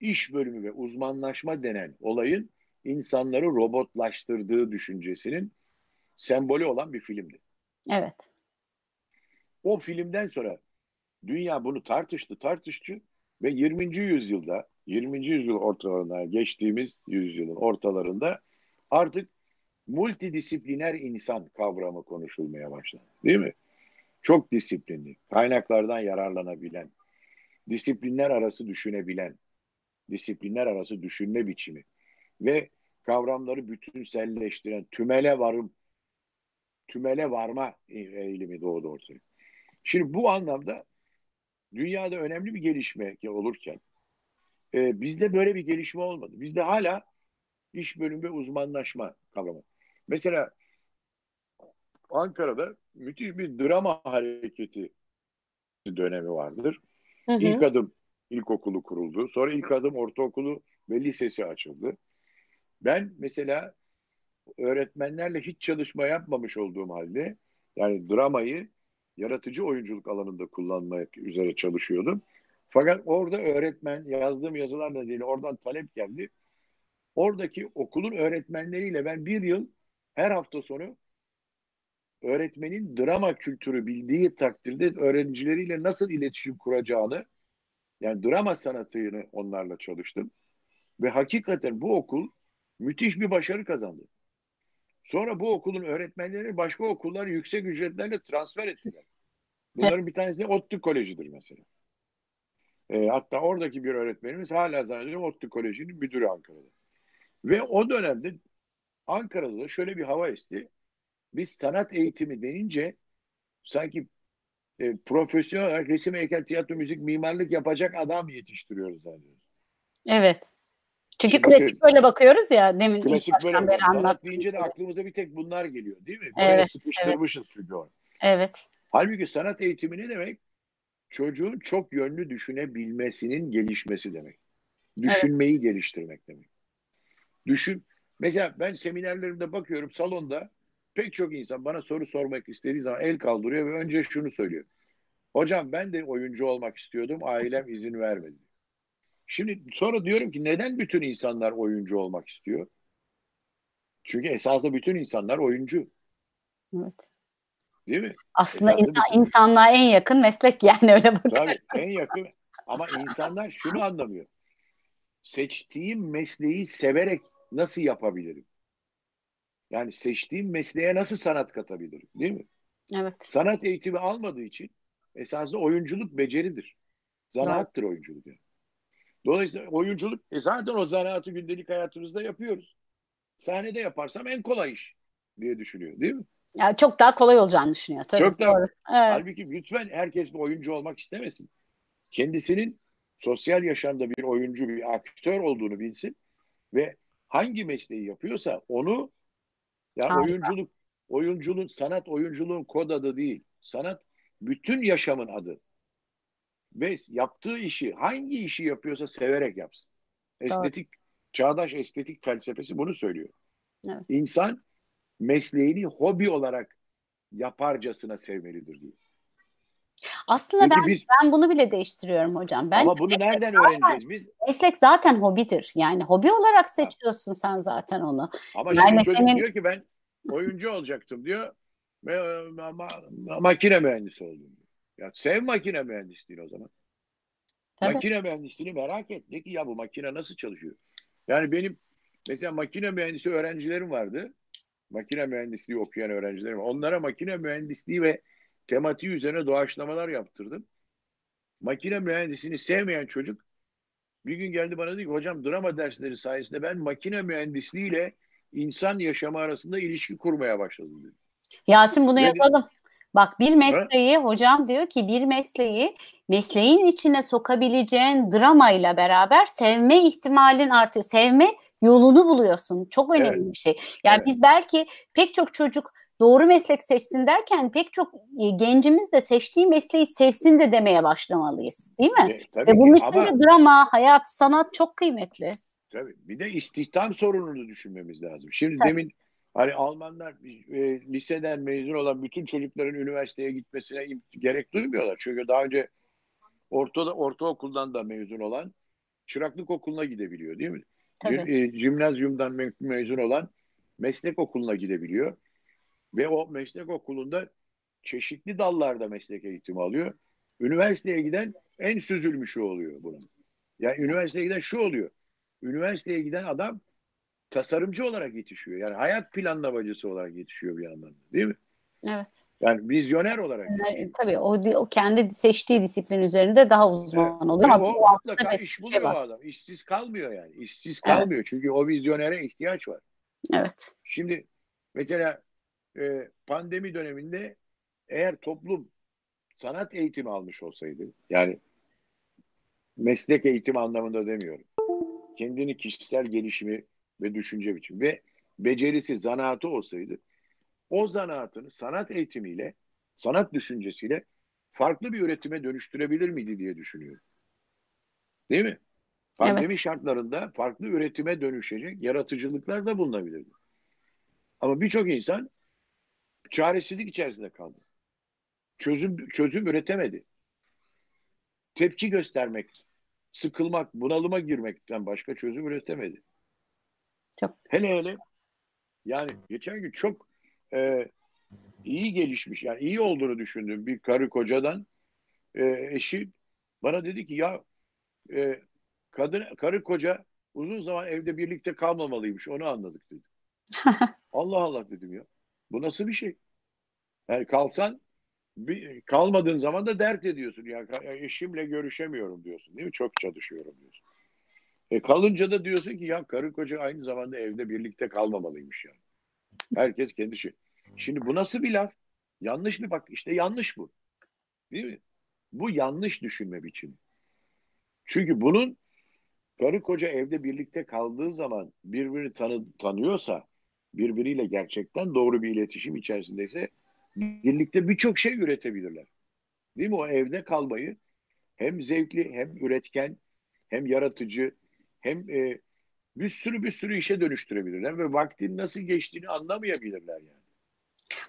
İş bölümü ve uzmanlaşma denen olayın insanları robotlaştırdığı düşüncesinin sembolü olan bir filmdi. Evet. O filmden sonra dünya bunu tartıştı, tartıştı ve 20. yüzyılda 20. yüzyıl ortalarında geçtiğimiz yüzyılın ortalarında artık multidisipliner insan kavramı konuşulmaya başladı. Değil mi? Çok disiplinli, kaynaklardan yararlanabilen, disiplinler arası düşünebilen, disiplinler arası düşünme biçimi ve kavramları bütünselleştiren tümele varım, tümele varma eğilimi doğdu ortaya. Şimdi bu anlamda dünyada önemli bir gelişme olurken e, bizde böyle bir gelişme olmadı. Bizde hala iş bölümü ve uzmanlaşma kavramı. Mesela Ankara'da müthiş bir drama hareketi dönemi vardır. Hı hı. İlk adım ilkokulu kuruldu. Sonra ilk adım ortaokulu ve lisesi açıldı. Ben mesela öğretmenlerle hiç çalışma yapmamış olduğum halde yani dramayı yaratıcı oyunculuk alanında kullanmak üzere çalışıyordum. Fakat orada öğretmen yazdığım yazılar nedeniyle oradan talep geldi. Oradaki okulun öğretmenleriyle ben bir yıl her hafta sonu öğretmenin drama kültürü bildiği takdirde öğrencileriyle nasıl iletişim kuracağını yani drama sanatını onlarla çalıştım. Ve hakikaten bu okul müthiş bir başarı kazandı. Sonra bu okulun öğretmenleri başka okullar yüksek ücretlerle transfer ettiler. Bunların bir tanesi de ODTÜ Koleji'dir mesela. E, hatta oradaki bir öğretmenimiz hala zannediyorum ODTÜ Koleji'nin müdürü Ankara'da. Ve o dönemde Ankara'da da şöyle bir hava esti. Biz sanat eğitimi denince sanki e, profesyonel resim, heykel, tiyatro, müzik, mimarlık yapacak adam yetiştiriyoruz zannediyoruz. Evet. Çünkü Şimdi klasik bakın, böyle bakıyoruz ya demin klasik böyle beri sanat deyince de aklımıza bir tek bunlar geliyor değil mi? Buraya evet, sıkıştırmışız evet. çünkü o. Evet. Halbuki sanat eğitimi ne demek? Çocuğun çok yönlü düşünebilmesinin gelişmesi demek. Düşünmeyi evet. geliştirmek demek. Düşün. Mesela ben seminerlerimde bakıyorum salonda pek çok insan bana soru sormak istediği zaman el kaldırıyor ve önce şunu söylüyor. Hocam ben de oyuncu olmak istiyordum, ailem izin vermedi. Şimdi sonra diyorum ki neden bütün insanlar oyuncu olmak istiyor? Çünkü esasında bütün insanlar oyuncu. Evet. Değil mi? Aslında insan, bütün... insanlığa en yakın meslek yani öyle bakarsan. Tabii en yakın ama insanlar şunu anlamıyor. Seçtiğim mesleği severek nasıl yapabilirim? Yani seçtiğim mesleğe nasıl sanat katabilirim? Değil mi? Evet. Sanat eğitimi almadığı için esasında oyunculuk beceridir. Zanaattır evet. oyunculuk yani. Dolayısıyla oyunculuk e zaten o zanaatı gündelik hayatımızda yapıyoruz. Sahnede yaparsam en kolay iş diye düşünüyor değil mi? Ya çok daha kolay olacağını düşünüyor tabii. Çok daha. Evet. Halbuki lütfen herkes bir oyuncu olmak istemesin. Kendisinin sosyal yaşamda bir oyuncu, bir aktör olduğunu bilsin ve hangi mesleği yapıyorsa onu yani Harika. oyunculuk oyunculuk sanat oyunculuğun kod adı değil. Sanat bütün yaşamın adı. Ve yaptığı işi hangi işi yapıyorsa severek yapsın. Estetik Doğru. çağdaş estetik felsefesi bunu söylüyor. Evet. İnsan mesleğini hobi olarak yaparcasına sevmelidir diyor. Aslında Peki ben biz, ben bunu bile değiştiriyorum hocam. Ben ama bunu nereden öğreneceğiz biz? Meslek zaten hobidir. Yani hobi olarak seçiyorsun sen zaten onu. Ama yani şimdi çocuk senin... diyor ki ben oyuncu olacaktım diyor. Ve ma makine mühendisi oldum. Ya sev makine mühendisliğini o zaman. Tabii. Makine mühendisliğini merak et. De ki ya bu makine nasıl çalışıyor? Yani benim mesela makine mühendisi öğrencilerim vardı. Makine mühendisliği okuyan öğrencilerim. Onlara makine mühendisliği ve tematiği üzerine doğaçlamalar yaptırdım. Makine mühendisliğini sevmeyen çocuk bir gün geldi bana dedi ki hocam drama dersleri sayesinde ben makine mühendisliğiyle insan yaşamı arasında ilişki kurmaya başladım dedi. Yasin bunu yapalım. Bak bir mesleği ha? hocam diyor ki bir mesleği mesleğin içine sokabileceğin dramayla beraber sevme ihtimalin artıyor. Sevme yolunu buluyorsun. Çok önemli evet. bir şey. Yani evet. biz belki pek çok çocuk doğru meslek seçsin derken pek çok e, gencimiz de seçtiği mesleği sevsin de demeye başlamalıyız. Değil mi? E, Ve bunun için ama... de drama, hayat, sanat çok kıymetli. Tabii. Bir de istihdam sorununu düşünmemiz lazım. Şimdi tabii. demin hani Almanlar e, liseden mezun olan bütün çocukların üniversiteye gitmesine gerek duymuyorlar. Çünkü daha önce orta ortaokuldan da mezun olan çıraklık okuluna gidebiliyor değil mi? Tabii. E, Cimnazyumdan me mezun olan meslek okuluna gidebiliyor. Ve o meslek okulunda çeşitli dallarda meslek eğitimi alıyor. Üniversiteye giden en süzülmüşü oluyor bunun. Yani üniversiteye giden şu oluyor. Üniversiteye giden adam tasarımcı olarak yetişiyor. Yani hayat planlamacısı olarak yetişiyor bir yandan. Değil mi? Evet. Yani vizyoner olarak. Yani, tabii o, o kendi seçtiği disiplin üzerinde daha uzman evet. oluyor. Ama o mutlaka iş şey buluyor şey adam. İşsiz kalmıyor yani. İşsiz kalmıyor. Evet. Çünkü o vizyonere ihtiyaç var. Evet. Şimdi mesela e, pandemi döneminde eğer toplum sanat eğitimi almış olsaydı yani meslek eğitimi anlamında demiyorum. Kendini kişisel gelişimi ve düşünce biçimi ve becerisi, zanaatı olsaydı o zanaatını sanat eğitimiyle, sanat düşüncesiyle farklı bir üretime dönüştürebilir miydi diye düşünüyorum. Değil mi? Pandemi evet. şartlarında farklı üretime dönüşecek yaratıcılıklar da bulunabilirdi. Ama birçok insan çaresizlik içerisinde kaldı. Çözüm çözüm üretemedi. Tepki göstermek, sıkılmak, bunalıma girmekten başka çözüm üretemedi. Çok. Hele hele yani geçen gün çok e, iyi gelişmiş yani iyi olduğunu düşündüğüm bir karı kocadan e, eşi bana dedi ki ya e, kadın karı koca uzun zaman evde birlikte kalmamalıymış onu anladık dedi. Allah Allah dedim ya. Bu nasıl bir şey? Yani kalsan bir, kalmadığın zaman da dert ediyorsun. Yani eşimle görüşemiyorum diyorsun değil mi? Çok çalışıyorum diyorsun. E kalınca da diyorsun ki ya karı koca aynı zamanda evde birlikte kalmamalıymış yani. Herkes kendi şey. Şimdi bu nasıl bir laf? Yanlış bir bak işte yanlış bu. Değil mi? Bu yanlış düşünme biçimi. Çünkü bunun karı koca evde birlikte kaldığı zaman birbirini tanı, tanıyorsa, birbiriyle gerçekten doğru bir iletişim içerisindeyse birlikte birçok şey üretebilirler. Değil mi? O evde kalmayı hem zevkli hem üretken hem yaratıcı hem e, bir sürü bir sürü işe dönüştürebilirler ve vaktin nasıl geçtiğini anlamayabilirler yani.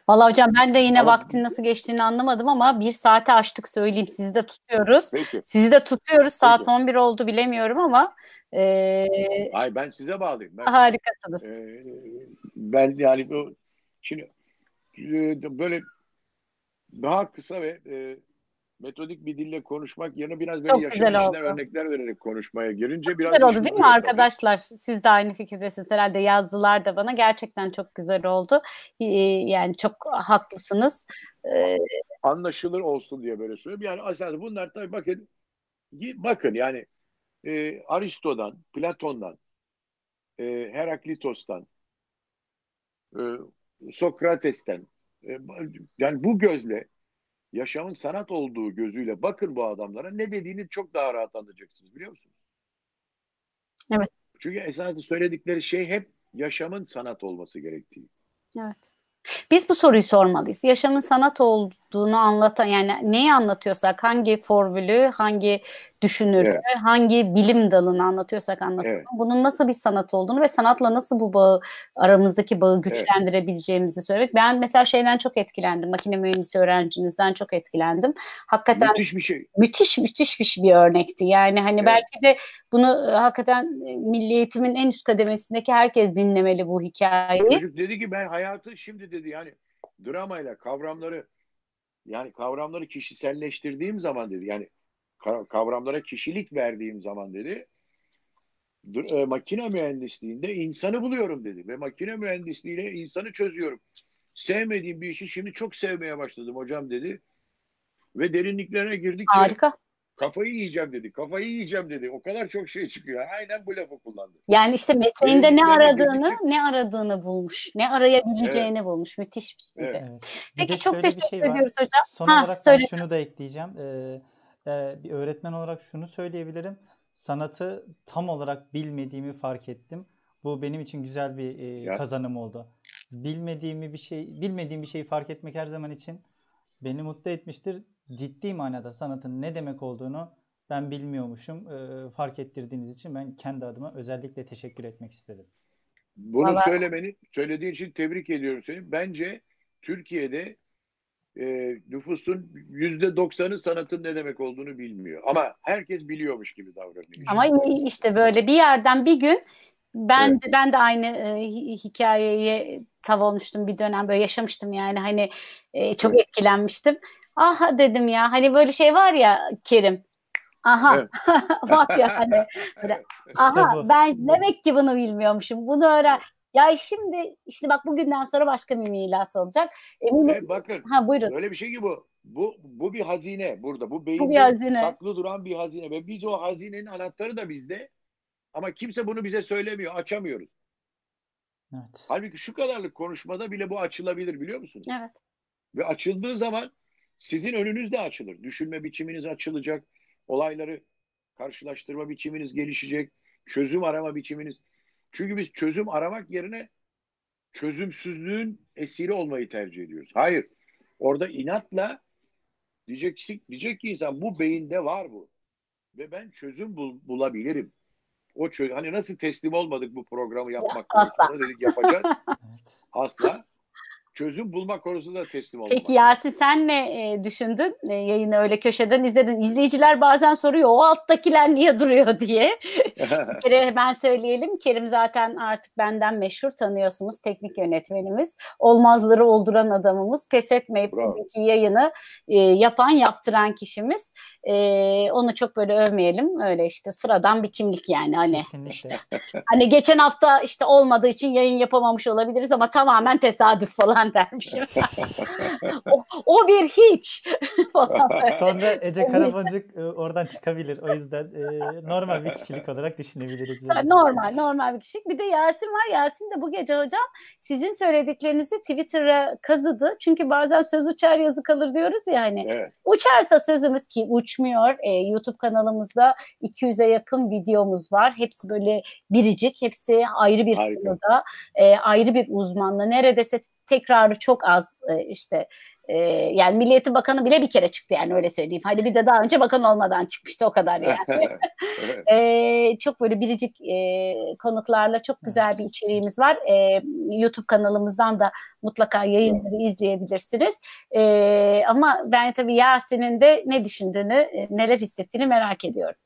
Valla hocam ben de yine ama, vaktin nasıl geçtiğini anlamadım ama bir saate açtık söyleyeyim. Sizi de tutuyoruz. Peki. Sizi de tutuyoruz. Saat peki. 11 oldu bilemiyorum ama. E, Ay ben size bağlıyım. Ben, harikasınız. E, ben yani bu şimdi böyle daha kısa ve e, metodik bir dille konuşmak yerine biraz böyle Çok yaşam içinden örnekler vererek konuşmaya girince çok biraz güzel oldu değil mi arkadaşlar? Siz de aynı fikirdesiniz herhalde yazdılar da bana gerçekten çok güzel oldu. Yani çok haklısınız. Ee, Anlaşılır olsun diye böyle söylüyorum. Yani aslında bunlar tabii bakın bakın yani e, Aristo'dan, Platon'dan, e, Heraklitos'tan, e, Sokrates'ten e, yani bu gözle yaşamın sanat olduğu gözüyle bakın bu adamlara ne dediğini çok daha rahat anlayacaksınız biliyor musunuz? Evet. Çünkü esasında söyledikleri şey hep yaşamın sanat olması gerektiği. Evet. Biz bu soruyu sormalıyız. Yaşamın sanat olduğunu anlatan yani neyi anlatıyorsak hangi formülü, hangi düşünür, evet. hangi bilim dalını anlatıyorsak anlatalım. Evet. Bunun nasıl bir sanat olduğunu ve sanatla nasıl bu bağı aramızdaki bağı güçlendirebileceğimizi evet. söylemek. Ben mesela şeyden çok etkilendim. Makine mühendisi öğrencimizden çok etkilendim. Hakikaten müthiş bir şey. Müthiş müthiş bir, şey, bir örnekti. Yani hani evet. belki de bunu e, hakikaten e, milli eğitimin en üst kademesindeki herkes dinlemeli bu hikayeyi. Çocuk dedi ki ben hayatı şimdi dedi yani dramayla kavramları yani kavramları kişiselleştirdiğim zaman dedi yani kavramlara kişilik verdiğim zaman dedi e, makine mühendisliğinde insanı buluyorum dedi ve makine mühendisliğiyle insanı çözüyorum. Sevmediğim bir işi şimdi çok sevmeye başladım hocam dedi. Ve derinliklerine girdikçe Harika. kafayı yiyeceğim dedi. Kafayı yiyeceğim dedi. O kadar çok şey çıkıyor. Aynen bu lafı kullandı. Yani işte mesleğinde ne aradığını, girdikçe... ne aradığını bulmuş. Ne arayabileceğini evet. bulmuş. Müthiş bir şeydi. Evet. Peki çok teşekkür şey ediyoruz hocam. Son ha, olarak söyle. ben şunu da ekleyeceğim. Ee, e, bir öğretmen olarak şunu söyleyebilirim. Sanatı tam olarak bilmediğimi fark ettim. Bu benim için güzel bir e, kazanım oldu. bilmediğimi bir şey bilmediğim bir şeyi fark etmek her zaman için beni mutlu etmiştir. Ciddi manada sanatın ne demek olduğunu ben bilmiyormuşum. Ee, fark ettirdiğiniz için ben kendi adıma özellikle teşekkür etmek istedim. Bunu Vallahi- söylemeni, söylediğin için tebrik ediyorum seni. Bence Türkiye'de e, nüfusun yüzde doksanı sanatın ne demek olduğunu bilmiyor. Ama herkes biliyormuş gibi davranıyor. Ama işte böyle bir yerden bir gün ben de ben de aynı e, hi- hikayeye tav olmuştum bir dönem böyle yaşamıştım yani hani e, çok etkilenmiştim. Aha dedim ya hani böyle şey var ya Kerim. Aha Evet. var ya hani böyle, aha ben demek ki bunu bilmiyormuşum. Bunu öğren. Ya şimdi işte bak bugünden sonra başka bir milat olacak. Eminim. E, bakın Ha buyurun. öyle bir şey ki bu. Bu, bu bir hazine burada. Bu bir beyinde hazine. saklı duran bir hazine. Ve biz o hazinenin anahtarı da bizde. Ama kimse bunu bize söylemiyor. Açamıyoruz. Evet. Halbuki şu kadarlık konuşmada bile bu açılabilir biliyor musunuz? Evet. Ve açıldığı zaman sizin önünüz de açılır. Düşünme biçiminiz açılacak. Olayları karşılaştırma biçiminiz gelişecek. Çözüm arama biçiminiz. Çünkü biz çözüm aramak yerine çözümsüzlüğün esiri olmayı tercih ediyoruz. Hayır. Orada inatla diyecek, ki- diyecek ki insan bu beyinde var bu. Ve ben çözüm bul- bulabilirim. O çö- hani nasıl teslim olmadık bu programı yapmak asla. konusunda dedik yapacağız. Evet. Asla. Çözüm bulmak konusunda teslim olmamak. Peki Yasin sen ne e, düşündün? E, yayını öyle köşeden izledin. İzleyiciler bazen soruyor o alttakiler niye duruyor diye. Bir kere ben söyleyelim. Kerim zaten artık benden meşhur tanıyorsunuz. Teknik yönetmenimiz. Olmazları olduran adamımız. Pes etmeyip Bravo. buradaki yayını e, yapan, yaptıran kişimiz. E, onu çok böyle övmeyelim. Öyle işte sıradan bir kimlik yani. Hani Kesinlikle. işte Hani geçen hafta işte olmadığı için yayın yapamamış olabiliriz ama tamamen tesadüf falan dermişim. o, o bir hiç falan. Sonra Ece Karaboncuk e, oradan çıkabilir. O yüzden e, normal bir kişilik olarak düşünebiliriz. yani. normal, normal bir kişi. Bir de Yasin var. Yasin de bu gece hocam sizin söylediklerinizi Twitter'a kazıdı. Çünkü bazen söz uçar yazı kalır diyoruz ya hani. evet. Uçarsa sözümüz ki uçmuyor. Ee, YouTube kanalımızda 200'e yakın videomuz var. Hepsi böyle biricik. Hepsi ayrı bir Harika. konuda. e, ayrı bir uzmanla. Neredeyse tekrarı çok az e, işte e, yani Milliyetin Bakanı bile bir kere çıktı yani öyle söyleyeyim. Hadi bir de daha önce bakan olmadan çıkmıştı o kadar yani. Ee, çok böyle biricik e, konuklarla çok güzel bir içeriğimiz var. Ee, YouTube kanalımızdan da mutlaka yayınları izleyebilirsiniz. Ee, ama ben tabii Yasin'in de ne düşündüğünü, e, neler hissettiğini merak ediyorum.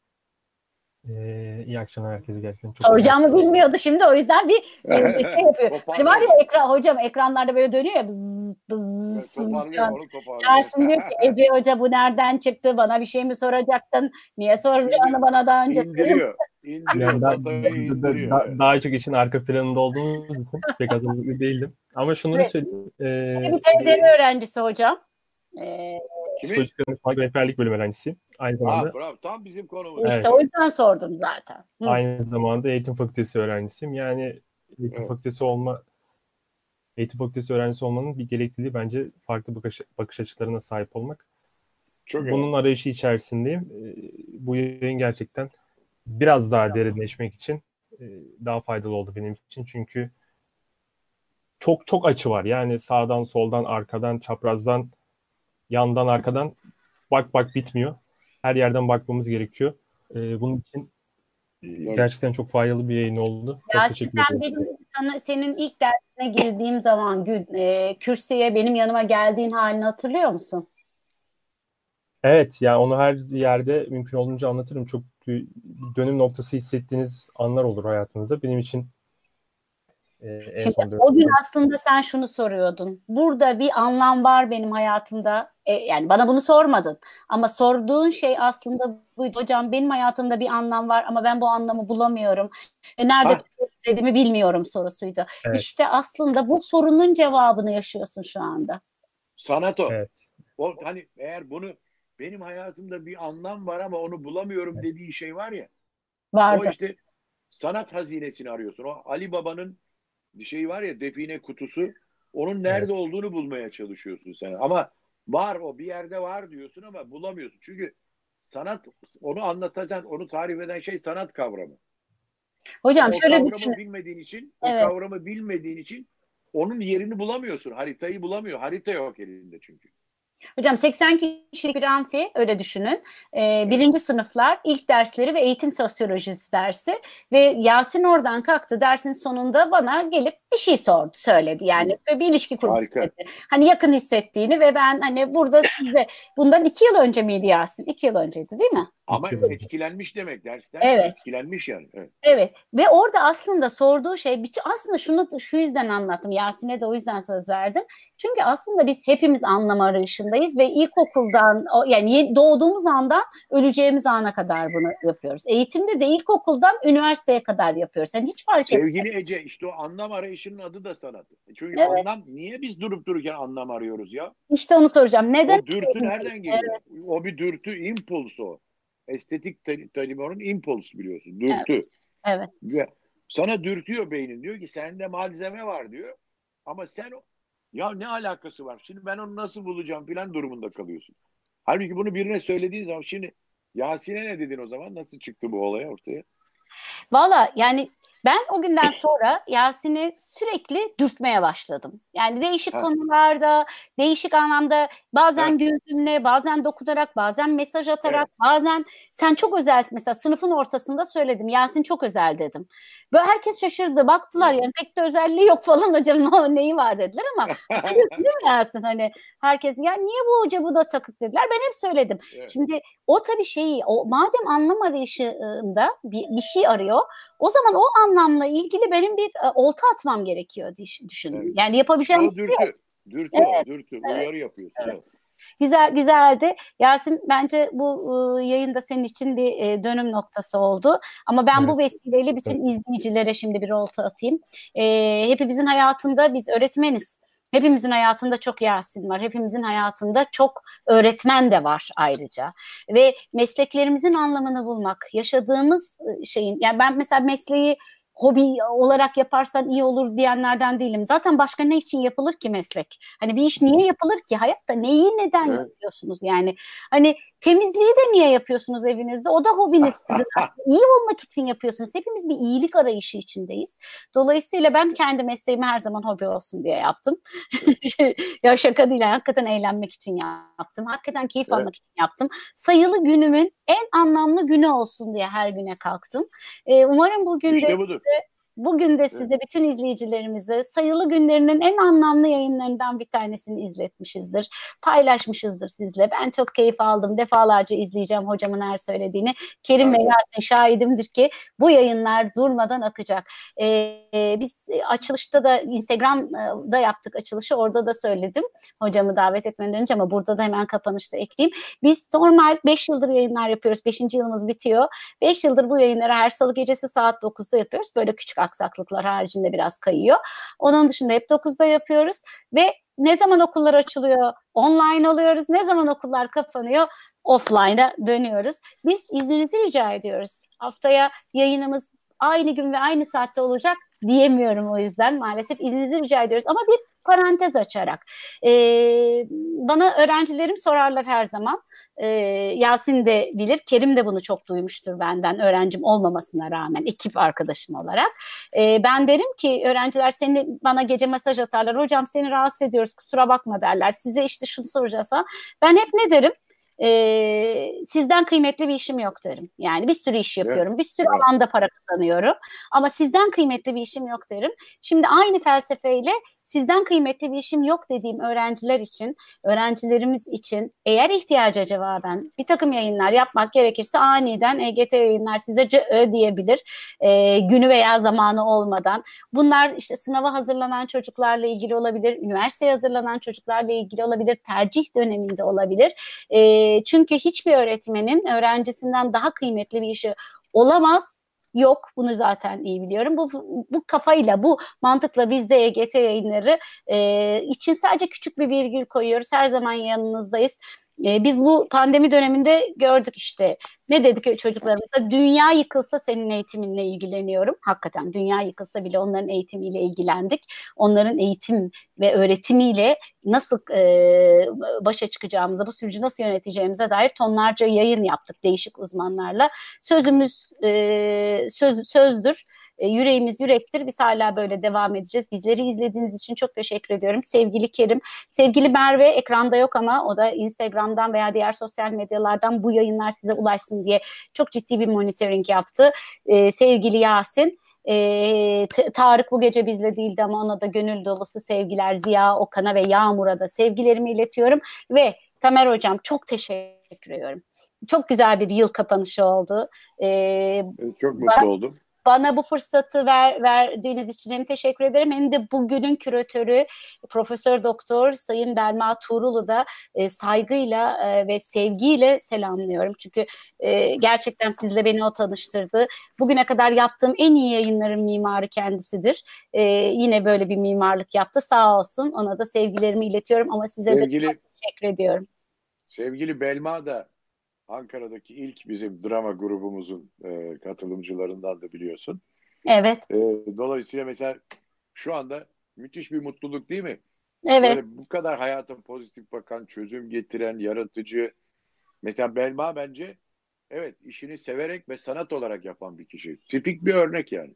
Ee, iyi akşamlar herkese gerçekten. Çok Soracağımı bilmiyordu şimdi o yüzden bir, bir şey yapıyor. Hani var ya ekran hocam ekranlarda böyle dönüyor ya bız bız. Yasin diyor ki Ece Hoca bu nereden çıktı? Bana bir şey mi soracaktın? Niye soracağını bana daha önce? İndiriyor. İndiriyor. Yani daha, da- da- daha çok işin arka planında olduğumuz için pek hazırlıklı değildim. Ama şunları Evet. söyleyeyim. Ee, Bir TDM öğrencisi hocam. Ee, Kimin? psikolojik danışmanlık ve rehberlik bölüm öğrencisiyim. Aynı zamanda Ha, bravo. Tam bizim konumuz. işte Evet. o yüzden sordum zaten. Hı. aynı zamanda eğitim fakültesi öğrencisiyim. Yani eğitim Evet. fakültesi olma eğitim fakültesi öğrencisi olmanın bir gerekliliği bence farklı bakış, bakış açılarına sahip olmak. Çok Bunun önemli. arayışı içerisindeyim. Ee, Bu yayın gerçekten biraz daha derinleşmek için e, daha faydalı oldu benim için. Çünkü çok çok açı var. Yani sağdan, soldan, arkadan, çaprazdan, yandan, arkadan bak bak bitmiyor. Her yerden bakmamız gerekiyor. Ee, Bunun için e, gerçekten çok faydalı bir yayın oldu. Çok Yasin teşekkür sen ederim. benim sana senin ilk dersine girdiğim zaman gün e, kürsüye benim yanıma geldiğin halini hatırlıyor musun? Evet, yani onu her yerde mümkün olduğunca anlatırım. Çok bir dönüm noktası hissettiğiniz anlar olur hayatınızda. Benim için e, en Şimdi son o gün aslında sen şunu soruyordun. Burada bir anlam var benim hayatımda. E, yani bana bunu sormadın. Ama sorduğun şey aslında buydu. Hocam benim hayatımda bir anlam var ama ben bu anlamı bulamıyorum. Ve nerede istediğimi bilmiyorum sorusuydu. Evet. İşte aslında bu sorunun cevabını yaşıyorsun şu anda. Sanat o. Evet. O hani eğer bunu benim hayatımda bir anlam var ama onu bulamıyorum dediği şey var ya. Vardı. O işte sanat hazinesini arıyorsun. O Ali Baba'nın bir şey var ya define kutusu. Onun nerede olduğunu bulmaya çalışıyorsun sen. Ama var o bir yerde var diyorsun ama bulamıyorsun. Çünkü sanat onu anlatan, onu tarif eden şey sanat kavramı. Hocam o şöyle kavramı düşün. bilmediğin için, Evet. o kavramı bilmediğin için onun yerini bulamıyorsun. Haritayı bulamıyor. Harita yok elinde çünkü. Hocam 80 kişilik bir amfi öyle düşünün. Ee, birinci sınıflar ilk dersleri ve eğitim sosyolojisi dersi ve Yasin oradan kalktı dersin sonunda bana gelip bir şey sordu söyledi yani ve bir ilişki kurdu Harika. dedi. Hani yakın hissettiğini ve ben hani burada size bundan iki yıl önce miydi Yasin? İki yıl önceydi değil mi? Ama Peki. etkilenmiş demek dersten. Evet. Etkilenmiş yani. Evet. Evet ve orada aslında sorduğu şey bütün- aslında şunu şu yüzden anlattım Yasin'e de o yüzden söz verdim. Çünkü aslında biz hepimiz anlam arayışındayız ve ilkokuldan yani doğduğumuz andan öleceğimiz ana kadar bunu yapıyoruz. Eğitimde de ilkokuldan üniversiteye kadar yapıyoruz. Yani hiç fark etmez. Sevgili Ece işte o anlam arayışının adı da sanat. Çünkü Evet. anlam niye biz durup dururken anlam arıyoruz ya? İşte onu soracağım. Neden? O dürtü nereden geliyor? O bir dürtü, impuls o. Estetik te- tanımı onun impuls biliyorsun. Dürtü. Evet. Ve sana dürtüyor beynin. Diyor ki sende malzeme var diyor. Ama sen o- ya ne alakası var? Şimdi ben onu nasıl bulacağım filan durumunda kalıyorsun. Halbuki bunu birine söylediğin zaman şimdi Yasin'e ne dedin o zaman? Nasıl çıktı bu olay ortaya? Valla yani ben o günden sonra Yasin'i sürekli dürtmeye başladım. Yani değişik Ha. konularda, değişik anlamda bazen Ha. gözümle, bazen dokunarak, bazen mesaj atarak, bazen sen çok özelsin. Mesela sınıfın ortasında söyledim. Yasin çok özel dedim. Böyle herkes şaşırdı. Baktılar yani pek de özelliği yok falan hocam ne- neyi var dediler ama hatırlıyorsun değil mi Yasin? Hani herkes ya niye bu hoca bu da takık dediler. Ben hep söyledim. Evet. Şimdi o tabii şeyi, o madem anlam arayışında bir, bir şey arıyor, o zaman o anlamla ilgili benim bir e, olta atmam gerekiyor diş- düşündüm. Evet. Yani yapabileceğim O dürtü. Dürtü, Evet, dürtü. evet, Uyarı yapıyorsun. Evet. güzel güzeldi. Yasin bence bu e, yayında senin için bir e, dönüm noktası oldu. Ama ben bu vesileyle bütün izleyicilere şimdi bir olta atayım. E, hepimizin hayatında biz öğretmeniz. Hepimizin hayatında çok Yasin var. Hepimizin hayatında çok öğretmen de var ayrıca. Ve mesleklerimizin anlamını bulmak, yaşadığımız e, şeyin, yani ben mesela mesleği hobi olarak yaparsan iyi olur diyenlerden değilim. Zaten başka ne için yapılır ki meslek? Hani bir iş niye yapılır ki? Hayatta neyi neden Evet. yapıyorsunuz yani? Hani temizliği de niye yapıyorsunuz evinizde? O da hobiniz sizin aslında. İyi olmak için yapıyorsunuz. Hepimiz bir iyilik arayışı içindeyiz. Dolayısıyla ben kendi mesleğimi her zaman hobi olsun diye yaptım. ya şaka değil, hakikaten eğlenmek için yaptım. Hakikaten keyif Evet. almak için yaptım. Sayılı günümün en anlamlı günü olsun diye her güne kalktım. Ee, umarım bugün de İşte budur. Bugün de size bütün izleyicilerimize sayılı günlerinin en anlamlı yayınlarından bir tanesini izletmişizdir. Paylaşmışızdır sizle. Ben çok keyif aldım. Defalarca izleyeceğim hocamın her söylediğini. Kerim ve. Yasin şahidimdir ki bu yayınlar durmadan akacak. Ee, biz açılışta da Instagram'da yaptık açılışı. Orada da söyledim hocamı davet etmeden önce ama burada da hemen kapanışta ekleyeyim. Biz normal 5 yıldır yayınlar yapıyoruz. 5. yılımız bitiyor. 5 yıldır bu yayınları her salı gecesi saat 9'da yapıyoruz. Böyle küçük aksaklıklar haricinde biraz kayıyor. Onun dışında hep 9'da yapıyoruz ve ne zaman okullar açılıyor online alıyoruz. Ne zaman okullar kapanıyor offline'a dönüyoruz. Biz izninizi rica ediyoruz. Haftaya yayınımız aynı gün ve aynı saatte olacak diyemiyorum o yüzden. Maalesef izninizi rica ediyoruz. Ama bir parantez açarak ee, bana öğrencilerim sorarlar her zaman. Ee, Yasin de bilir Kerim de bunu çok duymuştur benden öğrencim olmamasına rağmen ekip arkadaşım olarak. Ee, ben derim ki öğrenciler seni bana gece mesaj atarlar. Hocam seni rahatsız ediyoruz kusura bakma derler. Size işte şunu soracağız ben hep ne derim Ee, sizden kıymetli bir işim yok derim. Yani bir sürü iş yapıyorum. Bir sürü Evet. alanda para kazanıyorum. Ama sizden kıymetli bir işim yok derim. Şimdi aynı felsefeyle sizden kıymetli bir işim yok dediğim öğrenciler için, öğrencilerimiz için eğer ihtiyaca cevaben bir takım yayınlar yapmak gerekirse aniden EGT yayınlar size CÖ diyebilir. Ee, günü veya zamanı olmadan. Bunlar işte sınava hazırlanan çocuklarla ilgili olabilir, üniversiteye hazırlanan çocuklarla ilgili olabilir, tercih döneminde olabilir. E, çünkü hiçbir öğretmenin öğrencisinden daha kıymetli bir işi olamaz. Yok bunu zaten iyi biliyorum. Bu, bu kafayla, bu mantıkla biz de EGT yayınları e, için sadece küçük bir virgül koyuyoruz. Her zaman yanınızdayız. E, biz bu pandemi döneminde gördük işte Ne dedik çocuklarımıza? Dünya yıkılsa senin eğitiminle ilgileniyorum. Hakikaten dünya yıkılsa bile onların eğitimiyle ilgilendik. Onların eğitim ve öğretimiyle nasıl e, başa çıkacağımıza, bu süreci nasıl yöneteceğimize dair tonlarca yayın yaptık değişik uzmanlarla. Sözümüz e, söz, sözdür. E, yüreğimiz yürektir. Biz hala böyle devam edeceğiz. Bizleri izlediğiniz için çok teşekkür ediyorum. Sevgili Kerim, sevgili Merve ekranda yok ama o da Instagram'dan veya diğer sosyal medyalardan bu yayınlar size ulaşsın diye çok ciddi bir monitoring yaptı. E, sevgili Yasin, e, Tarık bu gece bizle değildi ama ona da gönül dolusu sevgiler Ziya, Okan'a ve Yağmur'a da sevgilerimi iletiyorum. Ve Tamer Hocam çok teşekkür ediyorum. Çok güzel bir yıl kapanışı oldu. Ee, çok mutlu oldum. Bana bu fırsatı ver, verdiğiniz için hem teşekkür ederim hem de bugünün küratörü Profesör Doktor Sayın Belma Tuğrul'u da e, saygıyla e, ve sevgiyle selamlıyorum. Çünkü e, gerçekten sizle beni o tanıştırdı. Bugüne kadar yaptığım en iyi yayınların mimarı kendisidir. E, yine böyle bir mimarlık yaptı. Sağ olsun. Ona da sevgilerimi iletiyorum ama size Sevgili, de teşekkür ediyorum. Sevgili Belma da Ankara'daki ilk bizim drama grubumuzun e, katılımcılarından da biliyorsun. Evet. E, dolayısıyla mesela şu anda müthiş bir mutluluk değil mi? Evet. Böyle bu kadar hayata pozitif bakan, çözüm getiren, yaratıcı. Mesela Belma bence evet işini severek ve sanat olarak yapan bir kişi. Tipik bir örnek yani.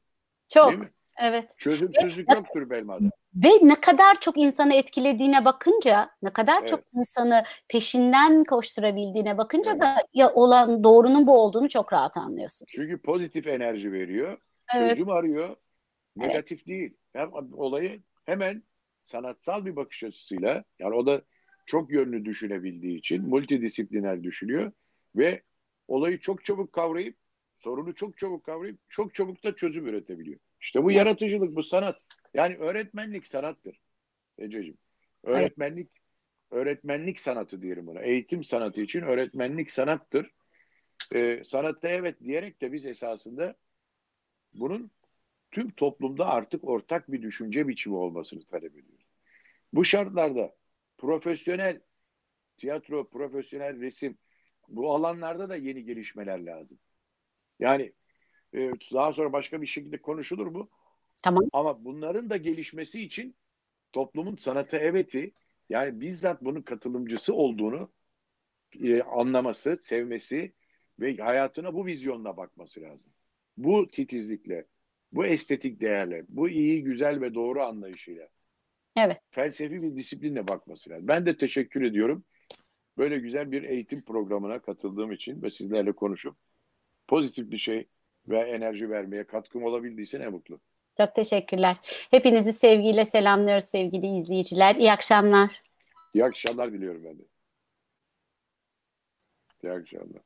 Çok. Değil mi? Evet. Çözümsüzlük ve, yoktur Belma'da. Ve ne kadar çok insanı etkilediğine bakınca, ne kadar evet. çok insanı peşinden koşturabildiğine bakınca evet. da ya olan doğrunun bu olduğunu çok rahat anlıyorsunuz. Çünkü pozitif enerji veriyor, evet. çözüm arıyor, negatif evet. değil. Hem olayı hemen sanatsal bir bakış açısıyla, yani o da çok yönlü düşünebildiği için multidisipliner düşünüyor ve olayı çok çabuk kavrayıp sorunu çok çabuk kavrayıp çok çabuk da çözüm üretebiliyor. İşte bu yaratıcılık, bu sanat. Yani öğretmenlik sanattır Ececiğim. Öğretmenlik öğretmenlik sanatı diyelim buna. Eğitim sanatı için öğretmenlik sanattır. Ee, sanatta evet diyerek de biz esasında bunun tüm toplumda artık ortak bir düşünce biçimi olmasını talep ediyoruz. Bu şartlarda profesyonel tiyatro, profesyonel resim bu alanlarda da yeni gelişmeler lazım. Yani e, daha sonra başka bir şekilde konuşulur bu. Tamam. Ama bunların da gelişmesi için toplumun sanata eveti yani bizzat bunun katılımcısı olduğunu e, anlaması, sevmesi ve hayatına bu vizyonla bakması lazım. Bu titizlikle, bu estetik değerle, bu iyi, güzel ve doğru anlayışıyla. Evet. Felsefi bir disiplinle bakması lazım. Ben de teşekkür ediyorum. Böyle güzel bir eğitim programına katıldığım için ve sizlerle konuşup pozitif bir şey ve enerji vermeye katkım olabildiyse ne mutlu. Çok teşekkürler. Hepinizi sevgiyle selamlıyoruz sevgili izleyiciler. İyi akşamlar. İyi akşamlar diliyorum ben de. İyi akşamlar.